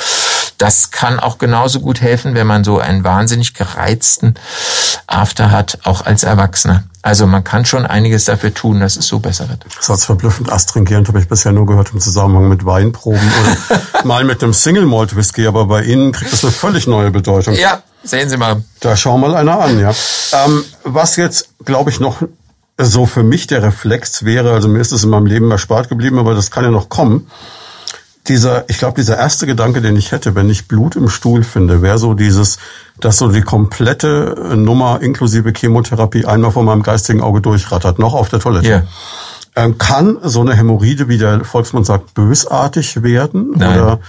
Das kann auch genauso gut helfen, wenn man so einen wahnsinnig gereizten After hat, auch als Erwachsener. Also man kann schon einiges dafür tun, dass es so besser wird. Das Satz verblüffend astringierend habe ich bisher nur gehört im Zusammenhang mit Weinproben oder <laughs> mal mit dem Single Malt Whisky, aber bei Ihnen kriegt das eine völlig neue Bedeutung. Ja, sehen Sie mal. Da schauen mal einer an, ja. Ähm, was jetzt, glaube ich, noch so für mich der Reflex wäre, also mir ist es in meinem Leben erspart geblieben, aber das kann ja noch kommen. Dieser, ich glaube, dieser erste Gedanke, den ich hätte, wenn ich Blut im Stuhl finde, wäre so dieses, dass so die komplette Nummer inklusive Chemotherapie einmal vor meinem geistigen Auge durchrattert, noch auf der Toilette. Yeah. Ähm, kann so eine Hämorrhoide, wie der Volksmund sagt, bösartig werden? Nein. Oder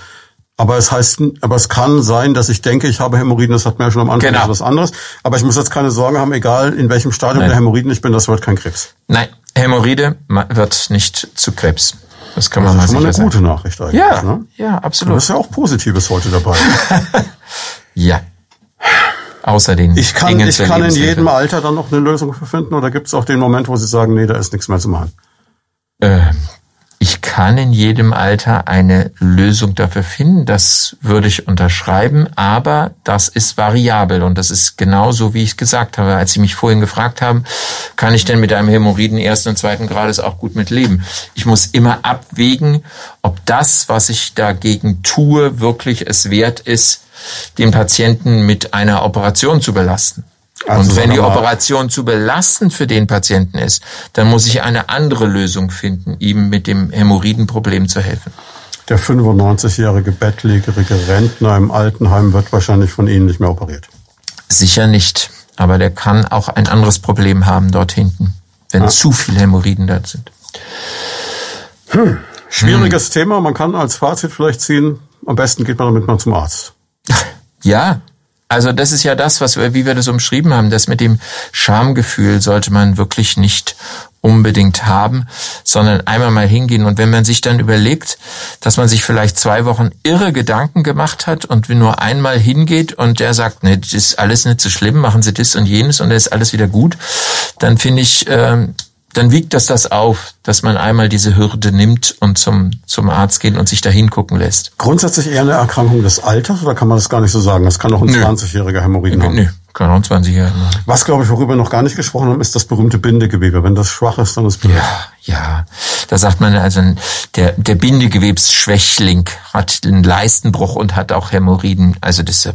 aber es heißt, aber es kann sein, dass ich denke, ich habe Hämorrhoiden, das hat mir ja schon am Anfang genau. was anderes. Aber ich muss jetzt keine Sorgen haben, egal in welchem Stadium Nein. der Hämorrhoiden ich bin, das wird kein Krebs. Nein, Hämorrhoide wird nicht zu Krebs. Das kann man das ist mal eine gute Nachricht eigentlich. Ja, ne? ja, absolut. Das ist ja auch Positives heute dabei. <laughs> ja. Außer den Ich kann, ich kann in jedem Alter dann noch eine Lösung für finden oder gibt es auch den Moment, wo Sie sagen, nee, da ist nichts mehr zu machen? Ähm, ich kann in jedem Alter eine Lösung dafür finden, das würde ich unterschreiben, aber das ist variabel und das ist genauso, wie ich gesagt habe, als Sie mich vorhin gefragt haben, kann ich denn mit einem Hämorrhoiden ersten und zweiten Grades auch gut mit leben? Ich muss immer abwägen, ob das, was ich dagegen tue, wirklich es wert ist, den Patienten mit einer Operation zu belasten. Also und wenn die Operation zu belastend für den Patienten ist, dann muss ich eine andere Lösung finden, ihm mit dem Hämorrhoidenproblem zu helfen. Der 95-jährige bettlägerige Rentner im Altenheim wird wahrscheinlich von Ihnen nicht mehr operiert. Sicher nicht. Aber der kann auch ein anderes Problem haben dort hinten, wenn ja. zu viele Hämorrhoiden da sind. Hm. Schwieriges hm. Thema. Man kann als Fazit vielleicht ziehen, am besten geht man damit mal zum Arzt. Ja, also das ist ja das, was wir, wie wir das umschrieben haben, das mit dem Schamgefühl sollte man wirklich nicht unbedingt haben, sondern einmal mal hingehen. Und wenn man sich dann überlegt, dass man sich vielleicht zwei Wochen irre Gedanken gemacht hat und nur einmal hingeht und der sagt, nee, das ist alles nicht so schlimm, machen Sie das und jenes und dann ist alles wieder gut, dann finde ich, ähm, dann wiegt das das auf, dass man einmal diese Hürde nimmt und zum, zum Arzt geht und sich da hingucken lässt. Grundsätzlich eher eine Erkrankung des Alters oder kann man das gar nicht so sagen? Das kann auch ein 20-jähriger Hämorrhoiden haben. Nö, kann auch ein 20-jähriger Was, glaube ich, worüber wir noch gar nicht gesprochen haben, ist das berühmte Bindegewebe. Wenn das schwach ist, dann ist blöd. Ja, ja. Da sagt man also, der, der Bindegewebsschwächling hat einen Leistenbruch und hat auch Hämorrhoiden. Also das äh,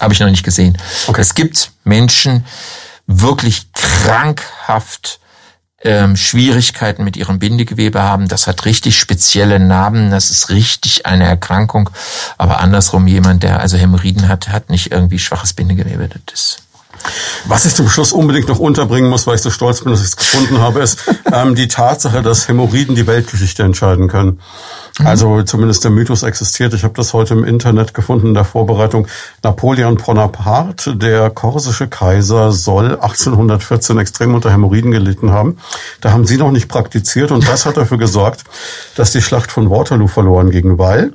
habe ich noch nicht gesehen. Okay. Es gibt Menschen, wirklich krankhaft ähm, Schwierigkeiten mit ihrem Bindegewebe haben. Das hat richtig spezielle Narben. Das ist richtig eine Erkrankung. Aber andersrum jemand, der also Hämorrhoiden hat, hat nicht irgendwie schwaches Bindegewebe. Das was ich zum Schluss unbedingt noch unterbringen muss, weil ich so stolz bin, dass ich es gefunden habe, ist <laughs> ähm, die Tatsache, dass Hämorrhoiden die Weltgeschichte entscheiden können. Mhm. Also zumindest der Mythos existiert. Ich habe das heute im Internet gefunden in der Vorbereitung. Napoleon Bonaparte, der korsische Kaiser, soll 1814 extrem unter Hämorrhoiden gelitten haben. Da haben sie noch nicht praktiziert und das hat dafür gesorgt, dass die Schlacht von Waterloo verloren ging, weil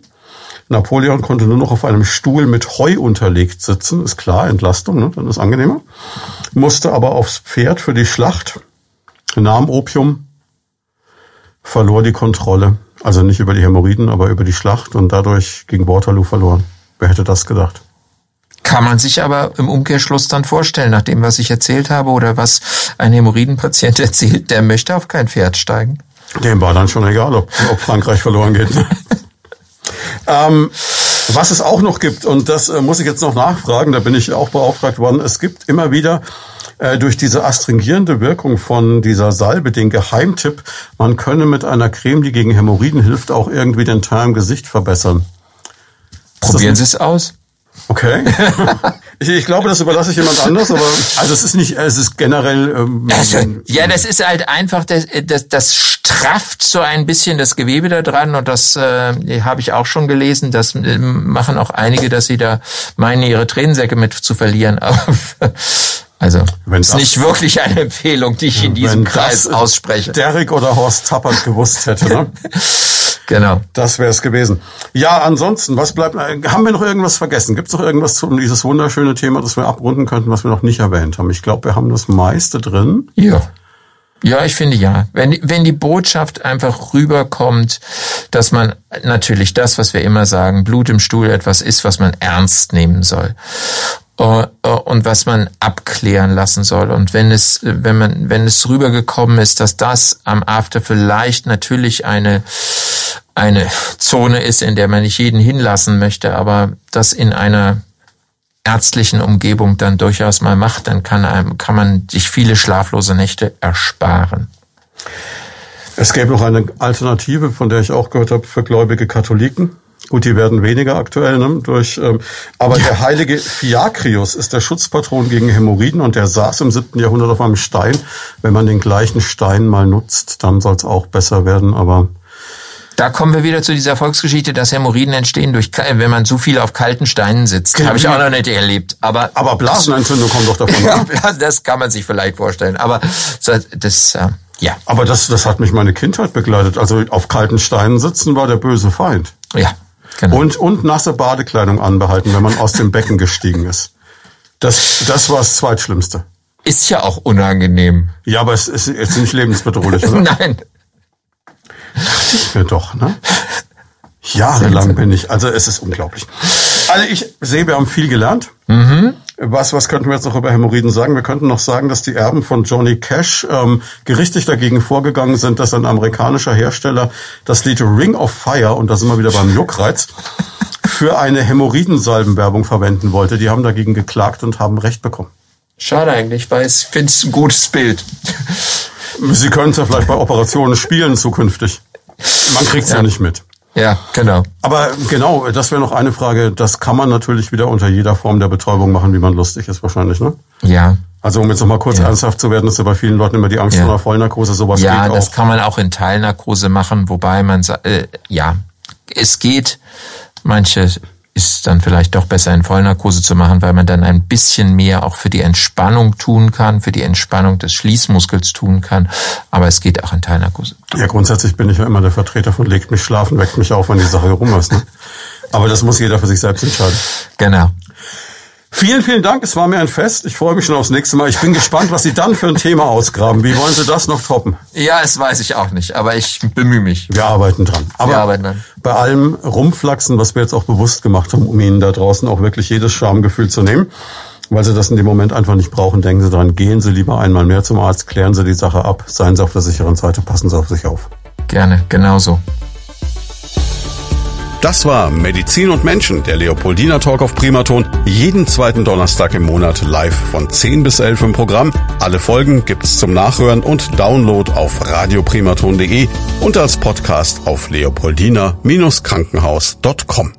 Napoleon konnte nur noch auf einem Stuhl mit Heu unterlegt sitzen, ist klar, Entlastung, ne? dann ist angenehmer. Musste aber aufs Pferd für die Schlacht, nahm Opium, verlor die Kontrolle. Also nicht über die Hämorrhoiden, aber über die Schlacht und dadurch ging Waterloo verloren. Wer hätte das gedacht? Kann man sich aber im Umkehrschluss dann vorstellen, nach dem, was ich erzählt habe oder was ein Hämorrhoidenpatient <laughs> erzählt, der möchte auf kein Pferd steigen. Dem war dann schon egal, ob, ob Frankreich verloren geht. <laughs> Ähm, Was es auch noch gibt, und das äh, muss ich jetzt noch nachfragen, da bin ich auch beauftragt worden, es gibt immer wieder äh, durch diese astringierende Wirkung von dieser Salbe den Geheimtipp, man könne mit einer Creme, die gegen Hämorrhoiden hilft, auch irgendwie den Teil im Gesicht verbessern. Probieren Sie es aus. Okay. <laughs> ich, ich, glaube, das überlasse ich jemand anders, aber also es ist nicht, es ist generell. Ähm, also, ja, das ist halt einfach, das, das, das strafft so ein bisschen das Gewebe da dran und das äh, habe ich auch schon gelesen. Das äh, machen auch einige, dass sie da meinen, ihre Tränensäcke mit zu verlieren. <laughs> Aber also wenn ist nicht wirklich eine Empfehlung, die ich in diesem Kreis ausspreche. Derek oder Horst Tappert gewusst hätte. Ne? <laughs> Genau. Das wäre es gewesen. Ja, ansonsten, was bleibt? Haben wir noch irgendwas vergessen? Gibt es noch irgendwas zu dieses wunderschöne Thema, das wir abrunden könnten, was wir noch nicht erwähnt haben? Ich glaube, wir haben das meiste drin. Ja. Ja, ich finde ja. Wenn, wenn die Botschaft einfach rüberkommt, dass man natürlich das, was wir immer sagen, Blut im Stuhl etwas ist, was man ernst nehmen soll äh, äh, und was man abklären lassen soll. Und wenn es, wenn man, wenn es rübergekommen ist, dass das am After vielleicht natürlich eine eine Zone ist, in der man nicht jeden hinlassen möchte, aber das in einer ärztlichen Umgebung dann durchaus mal macht, dann kann, einem, kann man sich viele schlaflose Nächte ersparen. Es gäbe noch eine Alternative, von der ich auch gehört habe, für gläubige Katholiken. Gut, die werden weniger aktuell, ne, durch, ähm, aber ja. der heilige Fiakrius ist der Schutzpatron gegen Hämorrhoiden und der saß im siebten Jahrhundert auf einem Stein. Wenn man den gleichen Stein mal nutzt, dann soll es auch besser werden, aber da kommen wir wieder zu dieser Volksgeschichte, dass Hämorrhoiden entstehen durch, wenn man zu viel auf kalten Steinen sitzt. Genau. Habe ich auch noch nicht erlebt. Aber, aber Blasenentzündung kommt doch davon. ja, <laughs> das kann man sich vielleicht vorstellen. Aber das, äh, ja. Aber das, das hat mich meine Kindheit begleitet. Also auf kalten Steinen sitzen war der böse Feind. Ja. Genau. Und, und nasse Badekleidung anbehalten, wenn man aus dem Becken gestiegen ist. Das, das war das Zweitschlimmste. Ist ja auch unangenehm. Ja, aber es ist jetzt nicht lebensbedrohlich, oder? <laughs> Nein. Dachte ich mir doch, ne? Jahrelang bin ich, also es ist unglaublich. Also ich sehe, wir haben viel gelernt. Mhm. Was, was könnten wir jetzt noch über Hämorrhoiden sagen? Wir könnten noch sagen, dass die Erben von Johnny Cash ähm, gerichtlich dagegen vorgegangen sind, dass ein amerikanischer Hersteller das Lied Ring of Fire, und da sind wir wieder beim Juckreiz, <laughs> für eine Hämorrhoidensalbenwerbung verwenden wollte. Die haben dagegen geklagt und haben Recht bekommen. Schade eigentlich, weil ich finde es ein gutes Bild. Sie können es ja vielleicht bei Operationen spielen zukünftig. Man kriegt es ja. ja nicht mit. Ja, genau. Aber genau, das wäre noch eine Frage. Das kann man natürlich wieder unter jeder Form der Betäubung machen, wie man lustig ist wahrscheinlich, ne? Ja. Also um jetzt nochmal kurz ja. ernsthaft zu werden, ist ja bei vielen Leuten immer die Angst ja. vor einer Vollnarkose, sowas ja, geht auch. Ja, das kann man auch in Teilnarkose machen, wobei man, äh, ja, es geht. Manche ist dann vielleicht doch besser in Vollnarkose zu machen, weil man dann ein bisschen mehr auch für die Entspannung tun kann, für die Entspannung des Schließmuskels tun kann. Aber es geht auch in Teilnarkose. Ja, grundsätzlich bin ich ja immer der Vertreter von legt mich schlafen, weckt mich auf, wenn die Sache rum ist. Ne? Aber das muss jeder für sich selbst entscheiden. Genau. Vielen, vielen Dank. Es war mir ein Fest. Ich freue mich schon aufs nächste Mal. Ich bin gespannt, was Sie dann für ein Thema ausgraben. Wie wollen Sie das noch toppen? Ja, es weiß ich auch nicht, aber ich bemühe mich. Wir arbeiten dran. Aber wir arbeiten dran. bei allem Rumflachsen, was wir jetzt auch bewusst gemacht haben, um Ihnen da draußen auch wirklich jedes Schamgefühl zu nehmen, weil Sie das in dem Moment einfach nicht brauchen, denken Sie dran, gehen Sie lieber einmal mehr zum Arzt, klären Sie die Sache ab, seien Sie auf der sicheren Seite, passen Sie auf sich auf. Gerne, genauso. Das war Medizin und Menschen, der Leopoldina Talk auf Primaton. Jeden zweiten Donnerstag im Monat live von 10 bis 11 im Programm. Alle Folgen gibt's zum Nachhören und Download auf radioprimaton.de und als Podcast auf leopoldina-krankenhaus.com.